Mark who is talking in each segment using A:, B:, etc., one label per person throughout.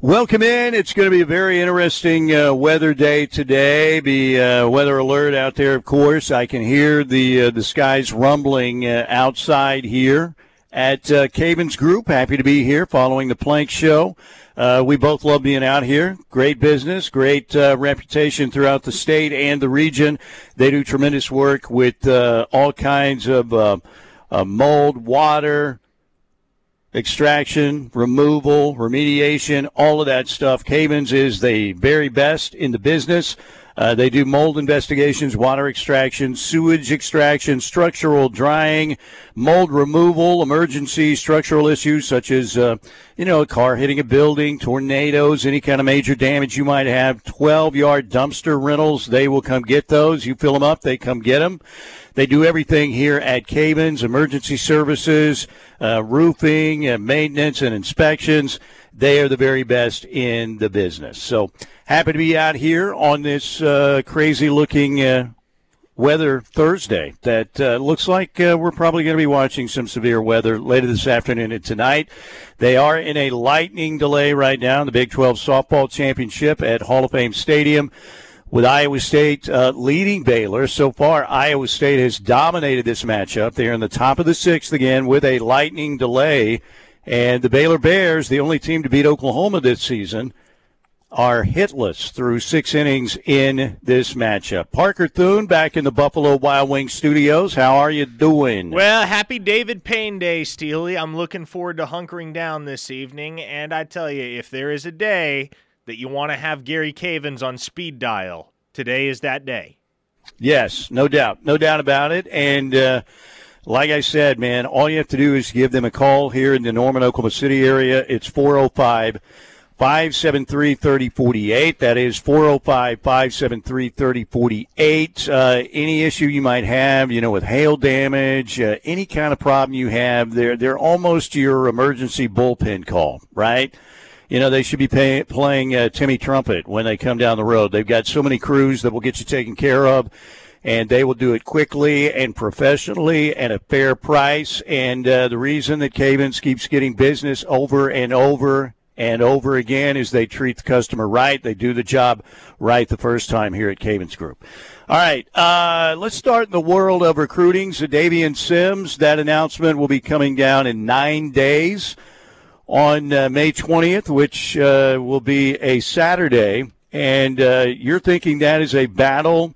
A: Welcome in. It's going to be a very interesting uh, weather day today. Be uh, weather alert out there, of course. I can hear the uh, the skies rumbling uh, outside here at uh, Cavens Group. Happy to be here following the Plank Show. Uh, we both love being out here. Great business, great uh, reputation throughout the state and the region. They do tremendous work with all kinds of mold, water, extraction, removal, remediation, all of that stuff. Cavens is the very best in the business. Uh, they do mold investigations, water extraction, sewage extraction, structural drying, mold removal, emergency structural issues such as, uh, you know, a car hitting a building, tornadoes, any kind of major damage you might have. 12 yard dumpster rentals, they will come get those. You fill them up, they come get them. They do everything here at Cavens, emergency services, uh, roofing, uh, maintenance, and inspections. They are the very best in the business. So happy to be out here on this uh, crazy looking uh, weather Thursday that uh, looks like uh, we're probably going to be watching some severe weather later this afternoon and tonight. They are in a lightning delay right now in the Big 12 Softball Championship at Hall of Fame Stadium with Iowa State uh, leading Baylor. So far, Iowa State has dominated this matchup. They're in the top of the sixth again with a lightning delay. And the Baylor Bears, the only team to beat Oklahoma this season, are hitless through six innings in this matchup. Parker Thune back in the Buffalo Wild Wings studios. How are you doing?
B: Well, happy David Payne Day, Steely. I'm looking forward to hunkering down this evening. And I tell you, if there is a day that you want to have Gary Cavens on speed dial. Today is that day.
A: Yes, no doubt. No doubt about it. And, uh, like I said, man, all you have to do is give them a call here in the Norman, Oklahoma City area. It's 405 573 3048. That is 405 573 3048. Uh, any issue you might have, you know, with hail damage, uh, any kind of problem you have, they're, they're almost your emergency bullpen call, right? You know, they should be pay, playing uh, Timmy Trumpet when they come down the road. They've got so many crews that will get you taken care of, and they will do it quickly and professionally at a fair price. And uh, the reason that Cavens keeps getting business over and over and over again is they treat the customer right. They do the job right the first time here at Cavens Group. All right, uh, let's start in the world of recruiting. Xadavien Sims, that announcement will be coming down in nine days on uh, May 20th, which uh, will be a Saturday. And uh, you're thinking that is a battle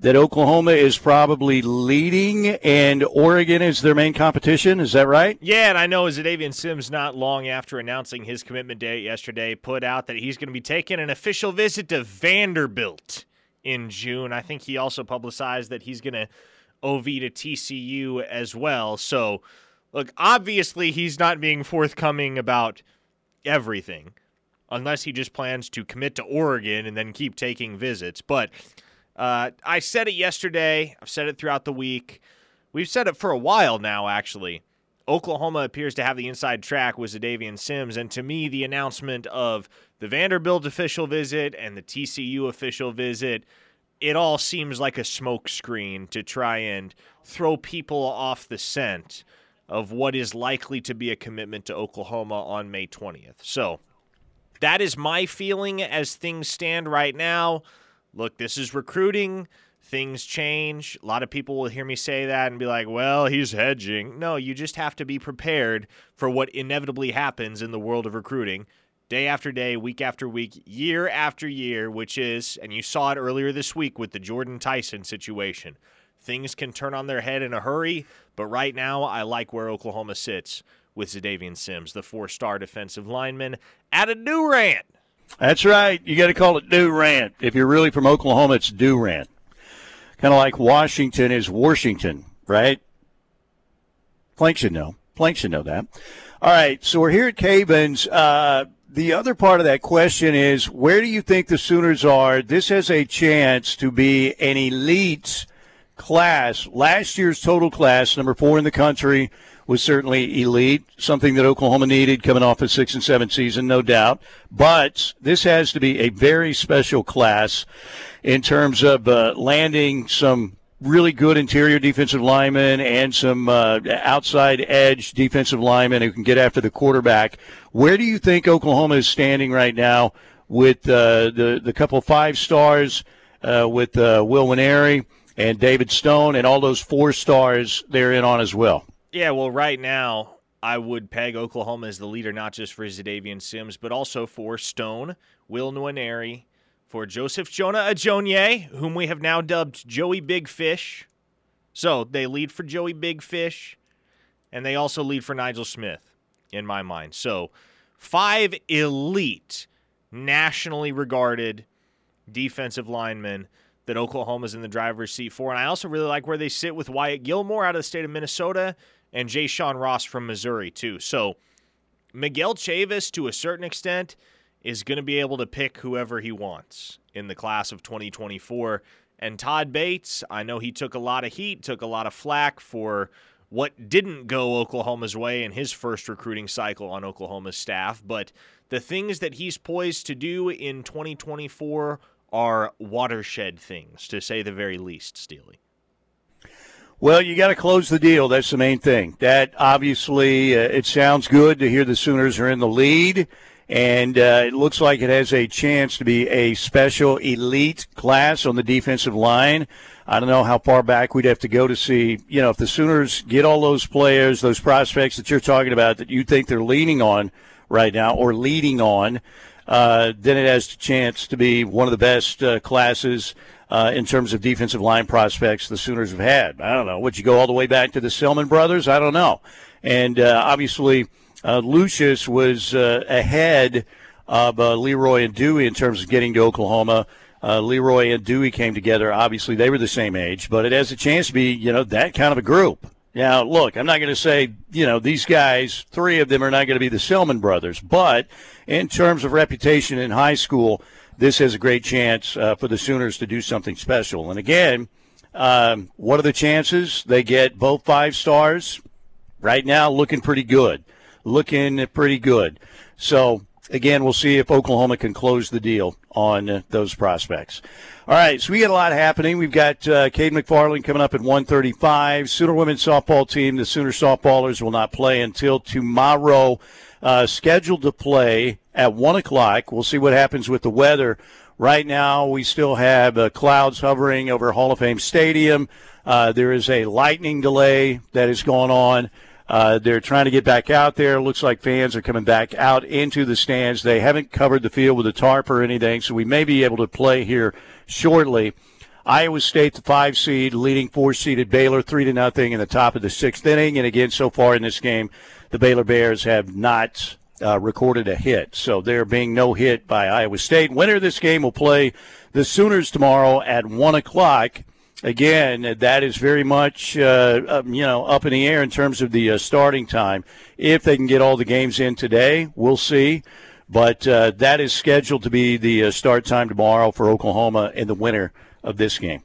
A: that Oklahoma is probably leading and Oregon is their main competition. Is that right?
B: Yeah, and I know Xadavien Sims, not long after announcing his commitment date yesterday, put out that he's going to be taking an official visit to Vanderbilt in June. I think he also publicized that he's going to OV to TCU as well. So Look, obviously he's not being forthcoming about everything unless he just plans to commit to Oregon and then keep taking visits. But uh, I said it yesterday. I've said it throughout the week. We've said it for a while now, actually. Oklahoma appears to have the inside track with Xadavien Sims, and to me, the announcement of the Vanderbilt official visit and the TCU official visit, it all seems like a smokescreen to try and throw people off the scent of what is likely to be a commitment to Oklahoma on May 20th. So that is my feeling as things stand right now. Look, this is recruiting. Things change. A lot of people will hear me say that and be like, well, he's hedging. No, you just have to be prepared for what inevitably happens in the world of recruiting day after day, week after week, year after year, which is, and you saw it earlier this week with the Jordan Tyson situation. Things can turn on their head in a hurry, but right now I like where Oklahoma sits with Xadavien Sims, the four-star defensive lineman, at a Durant.
A: That's right. You got to call it Durant. If you're really from Oklahoma, it's Durant. Kind of like Washington is Washington, right? Plank should know. Plank should know that. All right, so we're here at Cavens. Uh, the other part of that question is where do you think the Sooners are? This has a chance to be an elite class, last year's total class, number four in the country, was certainly elite, something that Oklahoma needed coming off a six and seven season, no doubt. But this has to be a very special class in terms of uh, landing some really good interior defensive linemen and some uh, outside edge defensive linemen who can get after the quarterback. Where do you think Oklahoma is standing right now with uh, the the couple five stars uh, with uh, Will Nwaneri and David Stone and all those four stars they're in on as well?
B: Yeah, well, right now I would peg Oklahoma as the leader, not just for Xadavien Sims, but also for Stone, Will Nwaneri, for Joseph Jonah Ajonye, whom we have now dubbed Joey Big Fish. So they lead for Joey Big Fish, and they also lead for Nigel Smith, in my mind. So five elite, nationally regarded defensive linemen that Oklahoma's in the driver's seat for. And I also really like where they sit with Wyatt Gilmore out of the state of Minnesota and Jay Sean Ross from Missouri, too. So Miguel Chavis, to a certain extent, is going to be able to pick whoever he wants in the class of 2024. And Todd Bates, I know he took a lot of heat, took a lot of flack for what didn't go Oklahoma's way in his first recruiting cycle on Oklahoma's staff, but the things that he's poised to do in 2024 are watershed things, to say the very least, Steely.
A: Well, you got to close the deal. That's the main thing. That obviously, uh, it sounds good to hear the Sooners are in the lead and uh, it looks like it has a chance to be a special elite class on the defensive line. I don't know how far back we'd have to go to see, you know, if the Sooners get all those players, those prospects that you're talking about that you think they're leaning on right now or leading on, uh, then it has a chance to be one of the best uh, classes uh, in terms of defensive line prospects the Sooners have had. I don't know. Would you go all the way back to the Selmon brothers? I don't know. And uh, obviously, uh, Lucius was ahead of Leroy and Dewey in terms of getting to Oklahoma. Leroy and Dewey came together. Obviously, they were the same age, but it has a chance to be, you know, that kind of a group. Now, look, I'm not going to say, you know, these guys, three of them are not going to be the Selmon brothers, but in terms of reputation in high school, this has a great chance uh, for the Sooners to do something special. And again, um, what are the chances they get both five stars? Right now, looking pretty good looking pretty good. So again, we'll see if Oklahoma can close the deal on uh, those prospects. All right, so we got a lot happening. We've got uh, Cade McFarland coming up at 1:35. Sooner women's softball team, the Sooner softballers, will not play until tomorrow. Uh, scheduled to play at one o'clock. We'll see what happens with the weather. Right now, we still have uh, clouds hovering over Hall of Fame Stadium. Uh, there is a lightning delay that is going on. Uh, they're trying to get back out there. Looks like fans are coming back out into the stands. They haven't covered the field with a tarp or anything, so we may be able to play here shortly. Iowa State, the five seed, leading four seeded Baylor, three to nothing in the top of the sixth inning. And again, so far in this game, the Baylor Bears have not uh, recorded a hit. So there being no hit by Iowa State. Winner of this game will play the Sooners tomorrow at one o'clock again, that is very much uh, you know up in the air in terms of the uh, starting time. If they can get all the games in today, we'll see. But uh, that is scheduled to be the uh, start time tomorrow for Oklahoma in the winner of this game.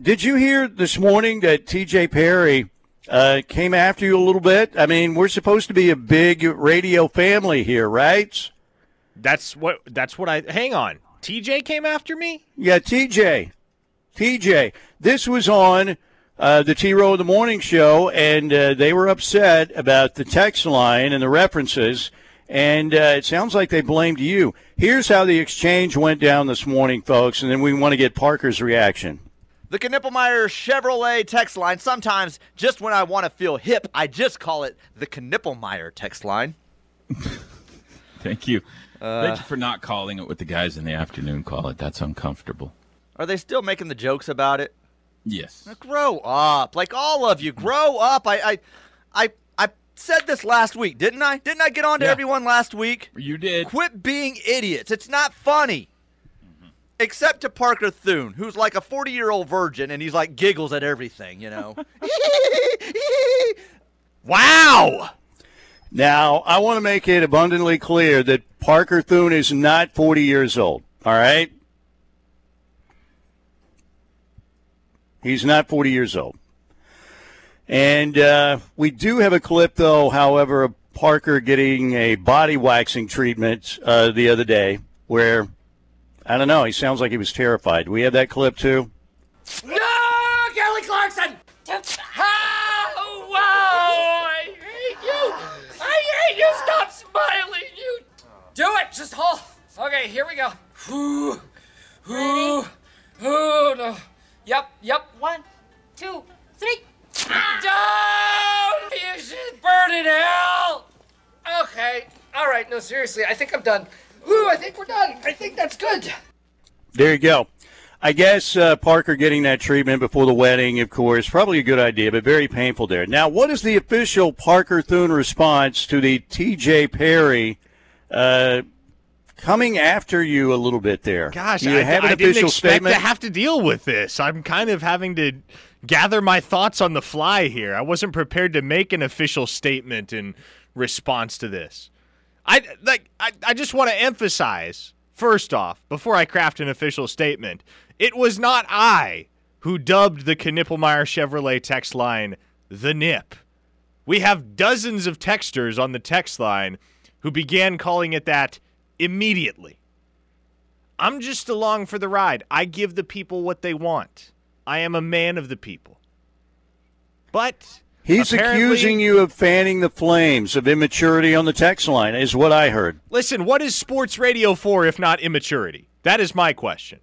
A: Did you hear this morning that T.J. Perry uh, came after you a little bit? I mean, we're supposed to be a big radio family here, right?
B: That's what. That's what I. Hang on. TJ came after me?
A: Yeah, TJ. TJ, this was on uh, the T Row of the Morning Show, and uh, they were upset about the text line and the references, and uh, it sounds like they blamed you. Here's how the exchange went down this morning, folks, and then we want to get Parker's reaction.
C: The Knippelmier Chevrolet text line. Sometimes, just when I want to feel hip, I just call it the Knippelmier text line.
D: Thank you. Uh, Thank you for not calling it what the guys in the afternoon call it. That's uncomfortable.
C: Are they still making the jokes about it?
D: Yes.
C: Grow up, like all of you. Grow up. I, I, I, I said this last week, didn't I? Didn't I get on to yeah. everyone last week?
D: You did.
C: Quit being idiots. It's not funny. Mm-hmm. Except to Parker Thune, who's like a 40 year old virgin and he's like giggles at everything, you know? wow!
A: Now, I want to make it abundantly clear that Parker Thune is not 40 years old, all right? He's not 40 years old. And uh, we do have a clip, though, however, of Parker getting a body waxing treatment uh, the other day where, I don't know, he sounds like he was terrified. Do we have that clip, too?
E: No, Kelly Clarkson! Oh, wow! I hate you! I hate you! Stop smiling! You do it! Just hold. Okay, here we go. Ooh, ooh, ooh, no. Yep, yep.
F: One, two, three.
E: Down! You should burn in hell! Okay, alright, no, seriously, I think I'm done. Ooh, I think we're done. I think that's good.
A: There you go. I guess uh, Parker getting that treatment before the wedding, of course, probably a good idea, but very painful there. Now, what is the official Parker Thune response to the T.J. Perry uh, coming after you a little bit there?
B: Gosh,
A: you
B: I,
A: have an
B: I didn't
A: official
B: expect
A: statement?
B: to have to deal with this. I'm kind of having to gather my thoughts on the fly here. I wasn't prepared to make an official statement in response to this. I like. I, I just want to emphasize first off, before I craft an official statement, it was not I who dubbed the Knippelmier Chevrolet text line the Nip. We have dozens of texters on the text line who began calling it that immediately. I'm just along for the ride. I give the people what they want. I am a man of the people. But
A: He's accusing you of fanning the flames of immaturity on the text line, is what I heard.
B: Listen, what is sports radio for if not immaturity? That is my question.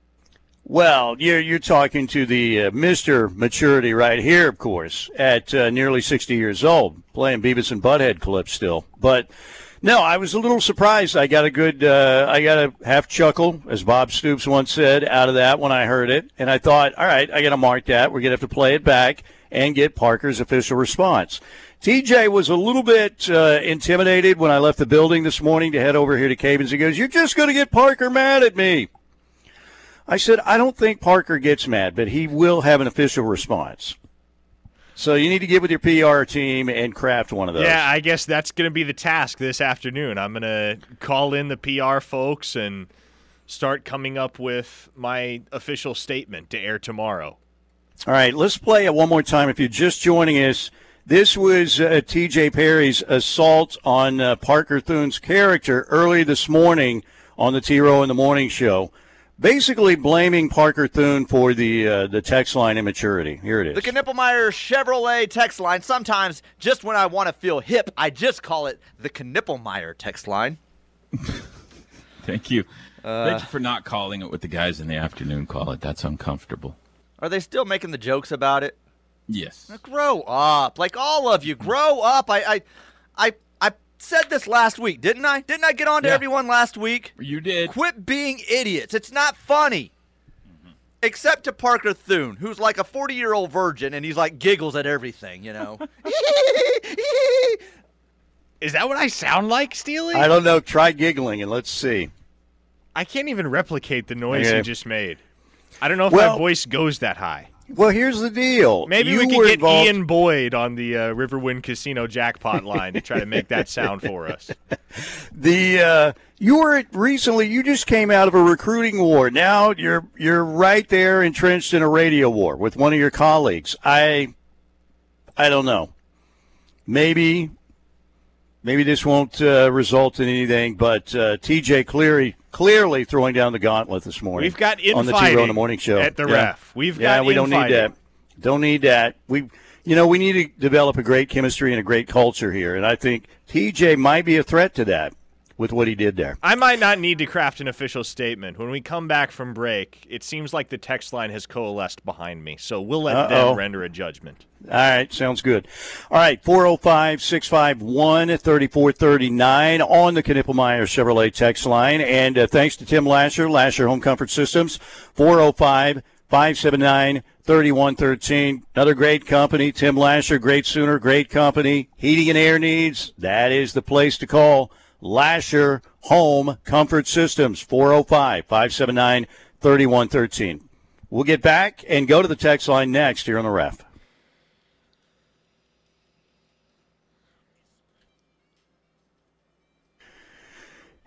A: Well, you're you're talking to the uh, Mister Maturity right here, of course, at uh, nearly 60 years old, playing Beavis and Butthead clips still. But no, I was a little surprised. I got a good, uh, I got a half chuckle, as Bob Stoops once said, out of that when I heard it, and I thought, all right, I got to mark that. We're gonna have to play it back and get Parker's official response. TJ was a little bit uh, intimidated when I left the building this morning to head over here to Cavens. He goes, "You're just going to get Parker mad at me." I said, I don't think Parker gets mad, but he will have an official response. So you need to get with your PR team and craft one of those.
B: Yeah, I guess that's going to be the task this afternoon. I'm going to call in the PR folks and start coming up with my official statement to air tomorrow.
A: All right, let's play it one more time. If you're just joining us, this was uh, T.J. Perry's assault on uh, Parker Thune's character early this morning on the T Row in the Morning Show, basically blaming Parker Thune for the uh, the text line immaturity. Here it is.
C: The Knippelmier Chevrolet text line. Sometimes, just when I want to feel hip, I just call it the Knippelmier text line.
D: Thank you. Thank you for not calling it what the guys in the afternoon call it. That's uncomfortable.
C: Are they still making the jokes about it?
D: Yes.
C: Grow up, like all of you. Grow up. I, I, I, I said this last week, didn't I? Didn't I get on to
D: Yeah.
C: everyone last week?
D: You did.
C: Quit being idiots. It's not funny. Except to Parker Thune, who's like a 40 year old virgin and he's like giggles at everything, you know?
B: Is that what I sound like, Steely?
A: I don't know. Try giggling and let's see.
B: I can't even replicate the noise
A: Okay.
B: you just made. I don't know if
A: Well-
B: my voice goes that high.
A: Well, here's the deal.
B: Maybe
A: You
B: we could get
A: involved-
B: Ian Boyd on the uh, Riverwind Casino jackpot line to try to make that sound for us.
A: The uh, you were recently. You just came out of a recruiting war. Now you're you're right there entrenched in a radio war with one of your colleagues. I I don't know. Maybe maybe this won't uh, result in anything. But uh, T.J. Cleary clearly throwing down the gauntlet this morning.
B: We've got
A: on the T-Row in the morning show
B: at the
A: Yeah.
B: ref. We've
A: yeah.
B: got
A: we don't need that. Don't need that. We. You know, we need to develop a great chemistry and a great culture here, and I think TJ might be a threat to that with what he did there.
B: I might not need to craft an official statement. When we come back from break, it seems like the text line has coalesced behind me, so we'll let
A: Uh-oh.
B: them render a judgment.
A: All right, sounds good. All right, 405 651 3439 on the Knippelmier Chevrolet text line. And uh, thanks to Tim Lasher, Lasher Home Comfort Systems, 405 579 3113. Another great company, Tim Lasher, great Sooner, great company. Heating and air needs, that is the place to call. Lasher Home Comfort Systems, 405 579 3113. We'll get back and go to the text line next here on the ref.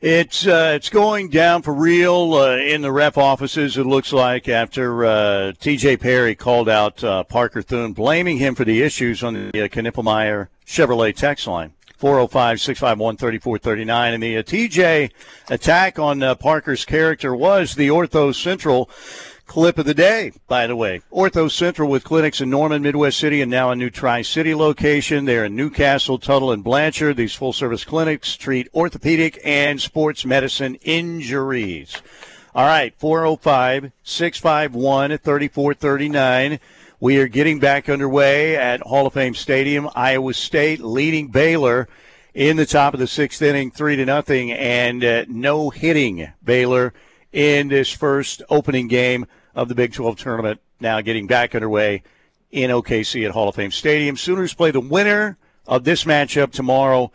A: It's uh, it's going down for real uh, in the ref offices. It looks like after uh, T.J. Perry called out uh, Parker Thune, blaming him for the issues on the uh, Knippelmier Chevrolet text line. 405-651-3439. And the uh, TJ attack on uh, Parker's character was the Ortho Central clip of the day, by the way. Ortho Central with clinics in Norman, Midwest City, and now a new Tri City location. They're in Newcastle, Tuttle, and Blanchard. These full service clinics treat orthopedic and sports medicine injuries. All right, 405 651 3439. We are getting back underway at Hall of Fame Stadium. Iowa State leading Baylor in the top of the sixth inning, three to nothing, and uh, no hitting Baylor in this first opening game of the Big 12 tournament. Now getting back underway in OKC at Hall of Fame Stadium. Sooners play the winner of this matchup tomorrow.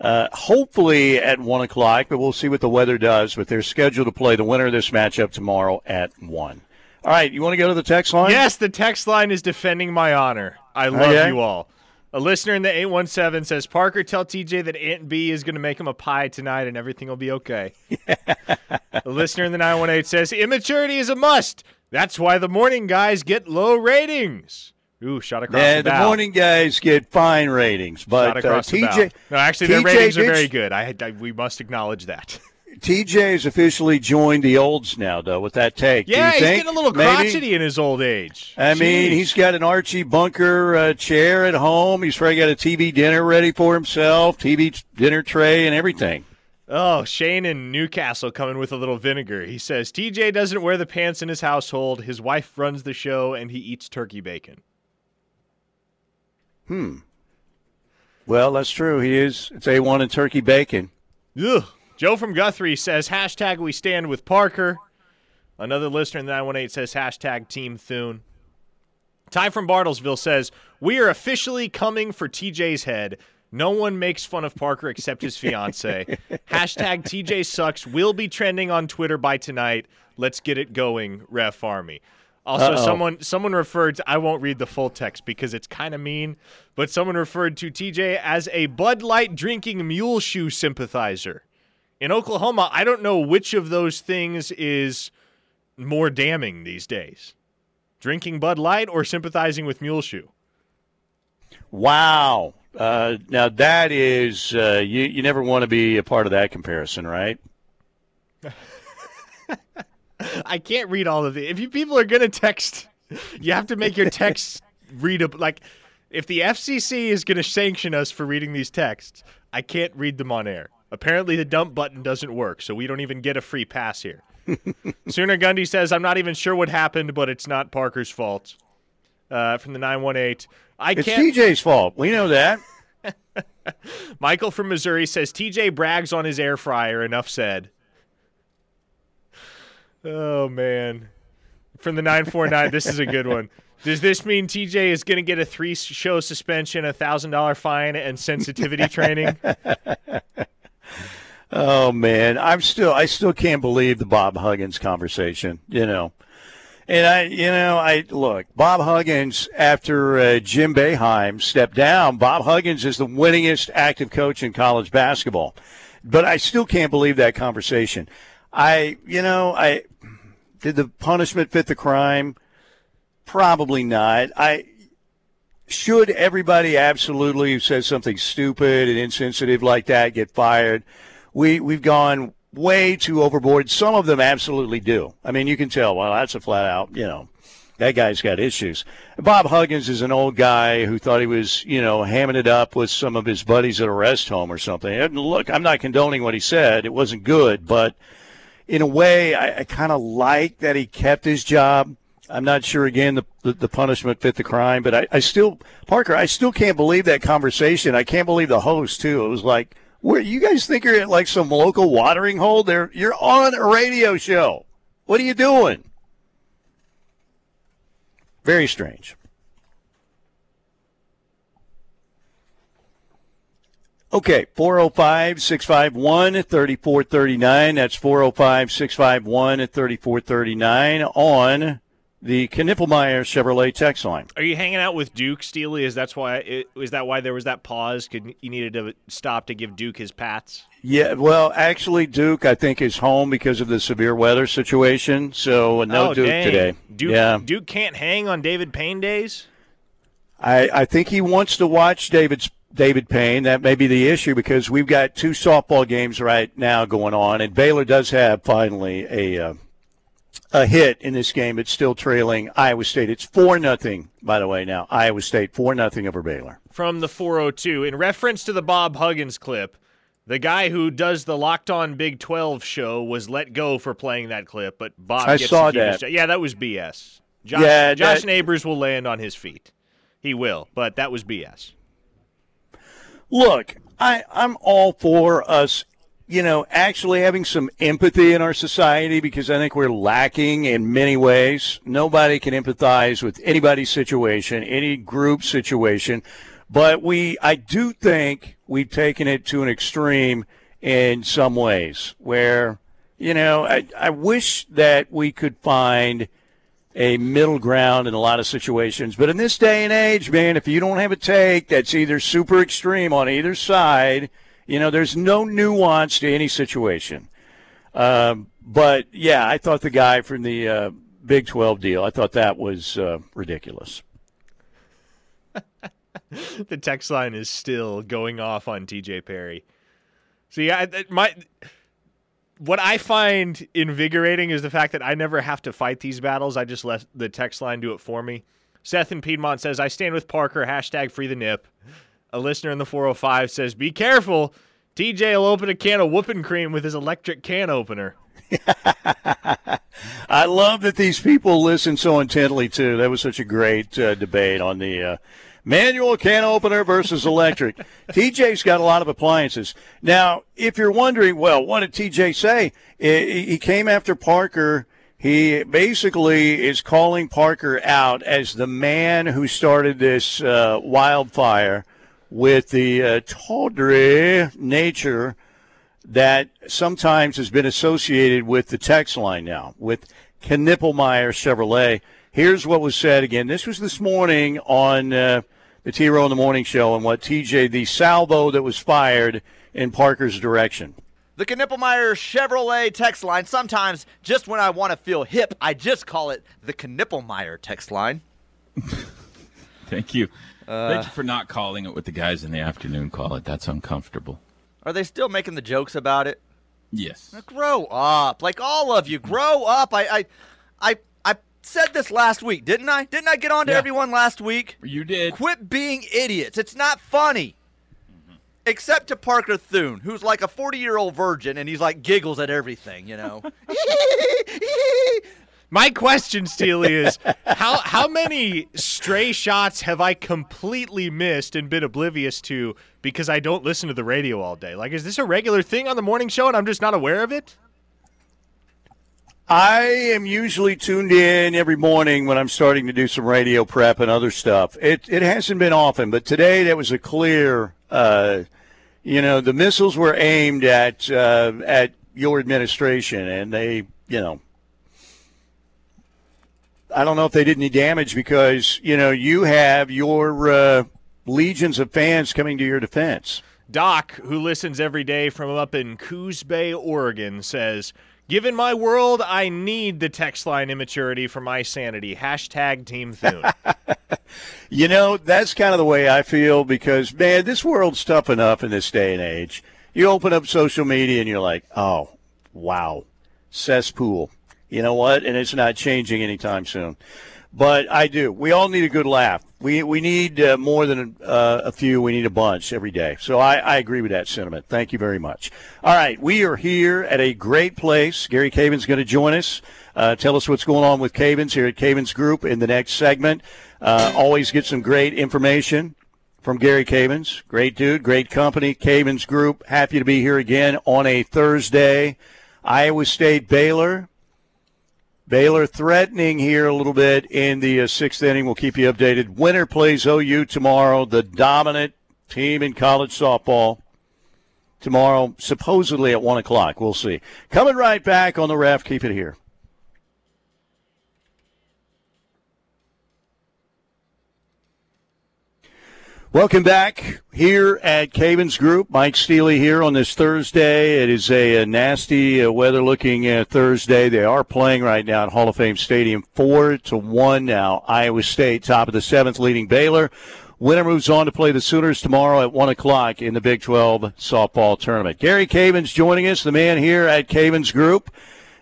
A: Uh, hopefully at one o'clock, but we'll see what the weather does. But they're scheduled to play the winner of this matchup tomorrow at one. All right, you want to go to the text line?
B: Yes, the text line is defending my honor. I love
A: Okay.
B: you all. A listener in the 817 says, Parker, tell TJ that Aunt B is going to make him a pie tonight and everything will be okay. a listener in the 918 says, immaturity is a must. That's why the morning guys get low ratings. Ooh, shot across the
A: Yeah,
B: the
A: the morning guys get fine ratings,
B: Shot
A: but uh,
B: bow.
A: TJ
B: No, actually, their
A: TJ
B: ratings are very good. I, I we must acknowledge that.
A: TJ has officially joined the olds now, though. With that take, Do you
B: yeah, he's
A: think?
B: getting a little
A: Maybe?
B: crotchety in his old age.
A: I mean, he's got an Archie Bunker uh, chair at home. He's probably got a TV dinner ready for himself, TV dinner tray, and everything.
B: Oh, Shane in Newcastle coming with a little vinegar. He says TJ doesn't wear the pants in his household. His wife runs the show, and he eats turkey bacon. Hmm.
A: Well, that's true. He is. It's A1 and turkey bacon.
B: Ugh. Joe from Guthrie says hashtag we stand with Parker. Another listener in the 918 says hashtag Team Thune. Ty from Bartlesville says we are officially coming for TJ's head. No one makes fun of Parker except his fiance. hashtag TJ sucks will be trending on Twitter by tonight. Let's get it going, Ref Army. Also,
A: Uh-oh.
B: someone someone referred to I won't read the full text because it's kind of mean, but someone referred to TJ as a Bud Light drinking mule shoe sympathizer. In Oklahoma, I don't know which of those things is more damning these days. Drinking Bud Light or sympathizing with mule shoe?
A: Wow. Uh, now that is uh, you. You never want to be a part of that comparison, right?
B: I can't read all of it. If you people are going to text, you have to make your text readable. Like, if the FCC is going to sanction us for reading these texts, I can't read them on air. Apparently, the dump button doesn't work, so we don't even get a free pass here. Sooner Gundy says, I'm not even sure what happened, but it's not Parker's fault. Uh, from the 918. I
A: It's
B: can't.
A: TJ's fault. We know that.
B: Michael from Missouri says TJ brags on his air fryer. Enough said. Oh man. From the 949, this is a good one. Does this mean TJ is going to get a three show suspension, a thousand dollar fine, and sensitivity training?
A: Oh man, I'm still I still can't believe the Bob Huggins conversation. You know, and I you know I look Bob Huggins after uh, Jim Boeheim stepped down. Bob Huggins is the winningest active coach in college basketball, but I still can't believe that conversation. I you know I did the punishment fit the crime? Probably not. I should everybody absolutely who says something stupid and insensitive like that get fired? We we've gone way too overboard. Some of them absolutely do. I mean, you can tell. Well, that's a flat out. You know, that guy's got issues. Bob Huggins is an old guy who thought he was, you know, hamming it up with some of his buddies at a rest home or something. And look, I'm not condoning what he said. It wasn't good, but in a way, I, I kind of like that he kept his job. I'm not sure again the, the, the punishment fit the crime, but I, I still Parker, I still can't believe that conversation. I can't believe the host too. It was like, where you guys think you're at like some local watering hole? There, you're on a radio show. What are you doing? Very strange. Okay, 405 651 3439. That's 405 651 3439 on the Knippelmier Chevrolet text line.
B: Are you hanging out with Duke, Steely? Is that's why? It, is that why there was that pause? Could you needed to stop to give Duke his pats?
A: Yeah, well, actually, Duke, I think, is home because of the severe weather situation. So, no
B: oh,
A: Duke
B: dang.
A: today.
B: Duke,
A: yeah.
B: Duke can't hang on David Payne days.
A: I, I think he wants to watch David's David Payne. That may be the issue because we've got two softball games right now going on, and Baylor does have finally a uh, a hit in this game. It's still trailing Iowa State. It's four nothing, by the way. Now Iowa State four nothing over Baylor.
B: From the 402, in reference to the Bob Huggins clip, the guy who does the Locked On Big 12 show was let go for playing that clip, but Bob.
A: I
B: gets
A: saw
B: his
A: that.
B: Yeah, that was BS. Josh,
A: Yeah,
B: Josh
A: that-
B: Neighbors will land on his feet. He will, but that was BS.
A: Look, I, I'm all for us, you know, actually having some empathy in our society because I think we're lacking in many ways. Nobody can empathize with anybody's situation, any group situation. But we, I do think we've taken it to an extreme in some ways where, you know, I, I wish that we could find a middle ground in a lot of situations. But in this day and age, man, if you don't have a take that's either super extreme on either side, you know, there's no nuance to any situation. Um, but yeah, I thought the guy from the uh, Big 12 deal, I thought that was uh, ridiculous.
B: the text line is still going off on TJ Perry. See, I, my what I find invigorating is the fact that I never have to fight these battles. I just let the text line do it for me. Seth in Piedmont says, "I stand with Parker." Hashtag free the nip. A listener in the 405 says, "Be careful. TJ will open a can of whooping cream with his electric can opener."
A: I love that these people listen so intently too. That was such a great uh, debate on the uh, manual can opener versus electric. TJ's got a lot of appliances. Now, if you're wondering, well, what did TJ say? He came after Parker. He basically is calling Parker out as the man who started this uh, wildfire with the uh, tawdry nature that sometimes has been associated with the text line now with Knippelmier Chevrolet. Here's what was said again. This was this morning on uh, the T Row in the Morning Show, and what TJ, the salvo that was fired in Parker's direction.
C: The Knippelmier Chevrolet text line. Sometimes, just when I want to feel hip, I just call it the Knippelmier text line.
D: Thank you. Uh, Thank you for not calling it what the guys in the afternoon call it. That's uncomfortable.
C: Are they still making the jokes about it?
D: Yes.
C: Grow up, like all of you. Grow up. I, I, I, I said this last week, didn't I? Didn't I get on to
D: Yeah.
C: everyone last week?
D: You did.
C: Quit being idiots. It's not funny. Mm-hmm. Except to Parker Thune, who's like a 40 year old virgin and he's like giggles at everything, you know?
B: My question, Steely, is how how many stray shots have I completely missed and been oblivious to because I don't listen to the radio all day? Like, is this a regular thing on the morning show and I'm just not aware of it?
A: I am usually tuned in every morning when I'm starting to do some radio prep and other stuff. It it hasn't been often, but today that was a clear. Uh, you know, the missiles were aimed at uh, at your administration, and they, you know, I don't know if they did any damage because you know you have your uh, legions of fans coming to your defense.
B: Doc, who listens every day from up in Coos Bay, Oregon, says, Given my world, I need the text line immaturity for my sanity. Hashtag Team Thune.
A: You know, that's kind of the way I feel because, man, this world's tough enough in this day and age. You open up social media and you're like, oh, wow, cesspool. You know what? And it's not changing anytime soon. But I do. We all need a good laugh. We we need uh, more than uh, a few. We need a bunch every day. So I, I agree with that sentiment. Thank you very much. All right, we are here at a great place. Gary Caven's going to join us. Uh, tell us what's going on with Cavens here at Cavens Group in the next segment. Uh, always get some great information from Gary Cavens. Great dude, great company. Cavens Group. Happy to be here again on a Thursday. Iowa State Baylor. Baylor threatening here a little bit in the uh, sixth inning. We'll keep you updated. Winner plays OU tomorrow, the dominant team in college softball. Tomorrow, supposedly at 1 o'clock. We'll see. Coming right back on the ref. Keep it here. Welcome back here at Cavens Group. Mike Steely here on this Thursday. It is a, a nasty uh, weather-looking uh, Thursday. They are playing right now at Hall of Fame Stadium, four to one now. Iowa State, top of the seventh, leading Baylor. Winner moves on to play the Sooners tomorrow at one o'clock in the Big 12 softball tournament. Gary Cavens joining us, the man here at Cavens Group.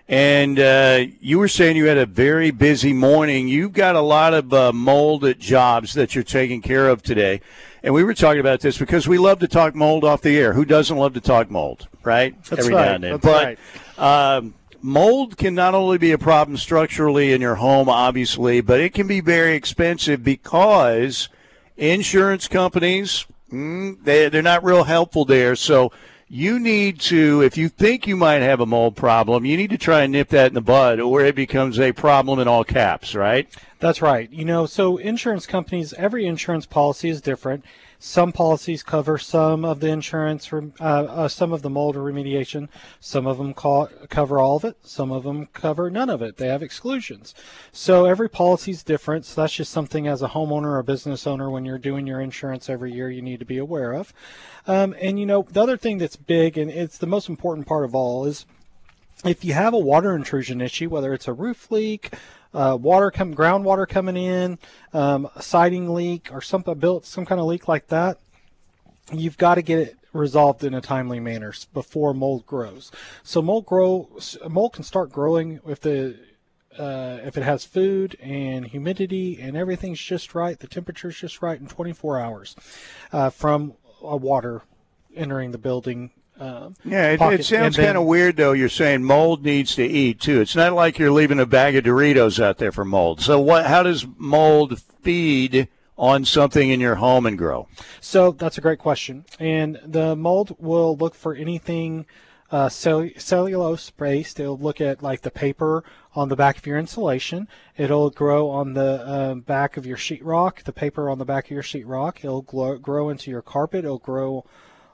A: And uh, you were saying you had a very busy morning. You've got a lot of uh, mold jobs that you're taking care of today. And we were talking about this because we love to talk mold off the air. Who doesn't love to talk mold, right?
G: That's
A: Every
G: right.
A: now and then.
G: That's
A: but
G: right.
A: um, mold can not only be a problem structurally in your home, obviously, but it can be very expensive because insurance companies mm, they they're not real helpful there. So you need to, if you think you might have a mold problem, you need to try and nip that in the bud, or it becomes a problem in all caps, right?
G: That's right. You know, so insurance companies, every insurance policy is different. Some policies cover some of the insurance, uh, uh, some of the mold remediation. Some of them call, cover all of it. Some of them cover none of it. They have exclusions. So every policy is different. So that's just something as a homeowner or business owner, when you're doing your insurance every year, you need to be aware of. Um, and you know, the other thing that's big, and it's the most important part of all, is if you have a water intrusion issue, whether it's a roof leak, uh, water come groundwater coming in, um, a siding leak, or something built some kind of leak like that, you've got to get it resolved in a timely manner before mold grows. So mold grow mold can start growing if the uh, if it has food and humidity and everything's just right, the temperature's just right in 24 hours uh, from water entering the building. Um,
A: Yeah, it, it sounds kind of weird though. You're saying mold needs to eat too. It's not like you're leaving a bag of Doritos out there for mold. So what? How does mold feed on something in your home and grow?
G: So that's a great question. And the mold will look for anything uh, cell- cellulose based. It'll look at like the paper on the back of your insulation. It'll grow on the um, back of your sheetrock, the paper on the back of your sheetrock. It'll grow, grow into your carpet. It'll grow,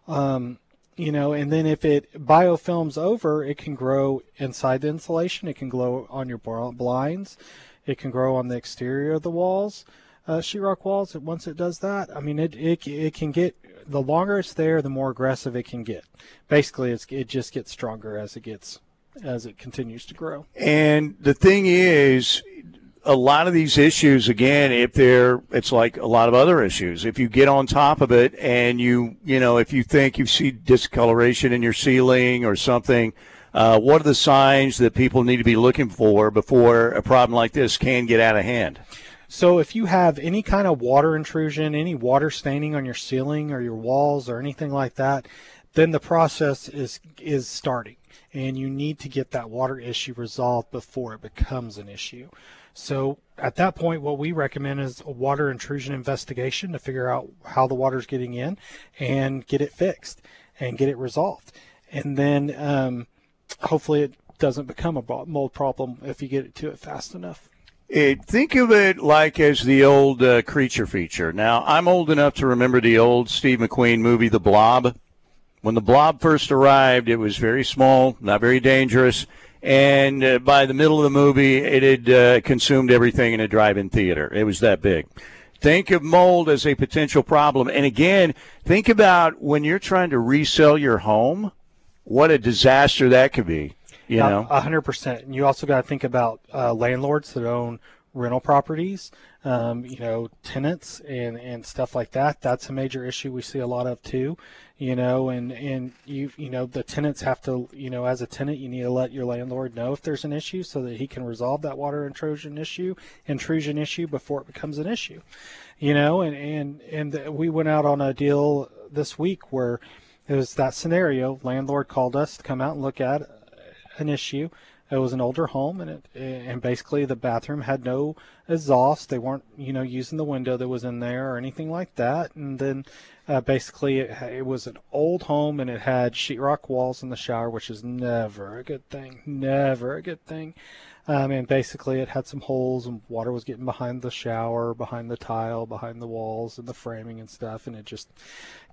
G: um, you know, and then if it biofilms over, it can grow inside the insulation. It can grow on your blinds. It can grow on the exterior of the walls uh, sheetrock walls. Once it does that, I mean, it, it it can get the longer it's there, the more aggressive it can get. Basically, it's it just gets stronger as it gets as it continues to grow.
A: And the thing is, a lot of these issues, again, if they're, it's like a lot of other issues. If you get on top of it and you, you know, if you think you see discoloration in your ceiling or something, uh, what are the signs that people need to be looking for before a problem like this can get out of hand?
G: So if you have any kind of water intrusion, any water staining on your ceiling or your walls or anything like that, then the process is is starting and you need to get that water issue resolved before it becomes an issue. So at that point what we recommend is a water intrusion investigation to figure out how the water's getting in and get it fixed and get it resolved. And then um, hopefully it doesn't become a mold problem if you get it to it fast enough.
A: It, think of it like as the old uh, creature feature. Now, I'm old enough to remember the old Steve McQueen movie, The Blob. When the Blob first arrived, it was very small, not very dangerous, and uh, by the middle of the movie, it had uh, consumed everything in a drive-in theater. It was that big. Think of mold as a potential problem, and again, think about when you're trying to resell your home, what a disaster that could be. You know,
G: A hundred percent. And you also got to think about uh, landlords that own rental properties, um, you know, tenants and, and stuff like that. That's a major issue we see a lot of too, you know, and, and you, you know, the tenants have to, you know, as a tenant, you need to let your landlord know if there's an issue so that he can resolve that water intrusion issue, intrusion issue before it becomes an issue, you know, and, and, and we went out on a deal this week where it was that scenario. Landlord called us to come out and look at an issue. It was an older home, and it and basically the bathroom had no exhaust. They weren't, you know, using the window that was in there or anything like that. And then uh, basically it, it was an old home, and it had sheetrock walls in the shower, which is never a good thing. Never a good thing. Um, and basically it had some holes, and water was getting behind the shower, behind the tile, behind the walls, and the framing and stuff. And it just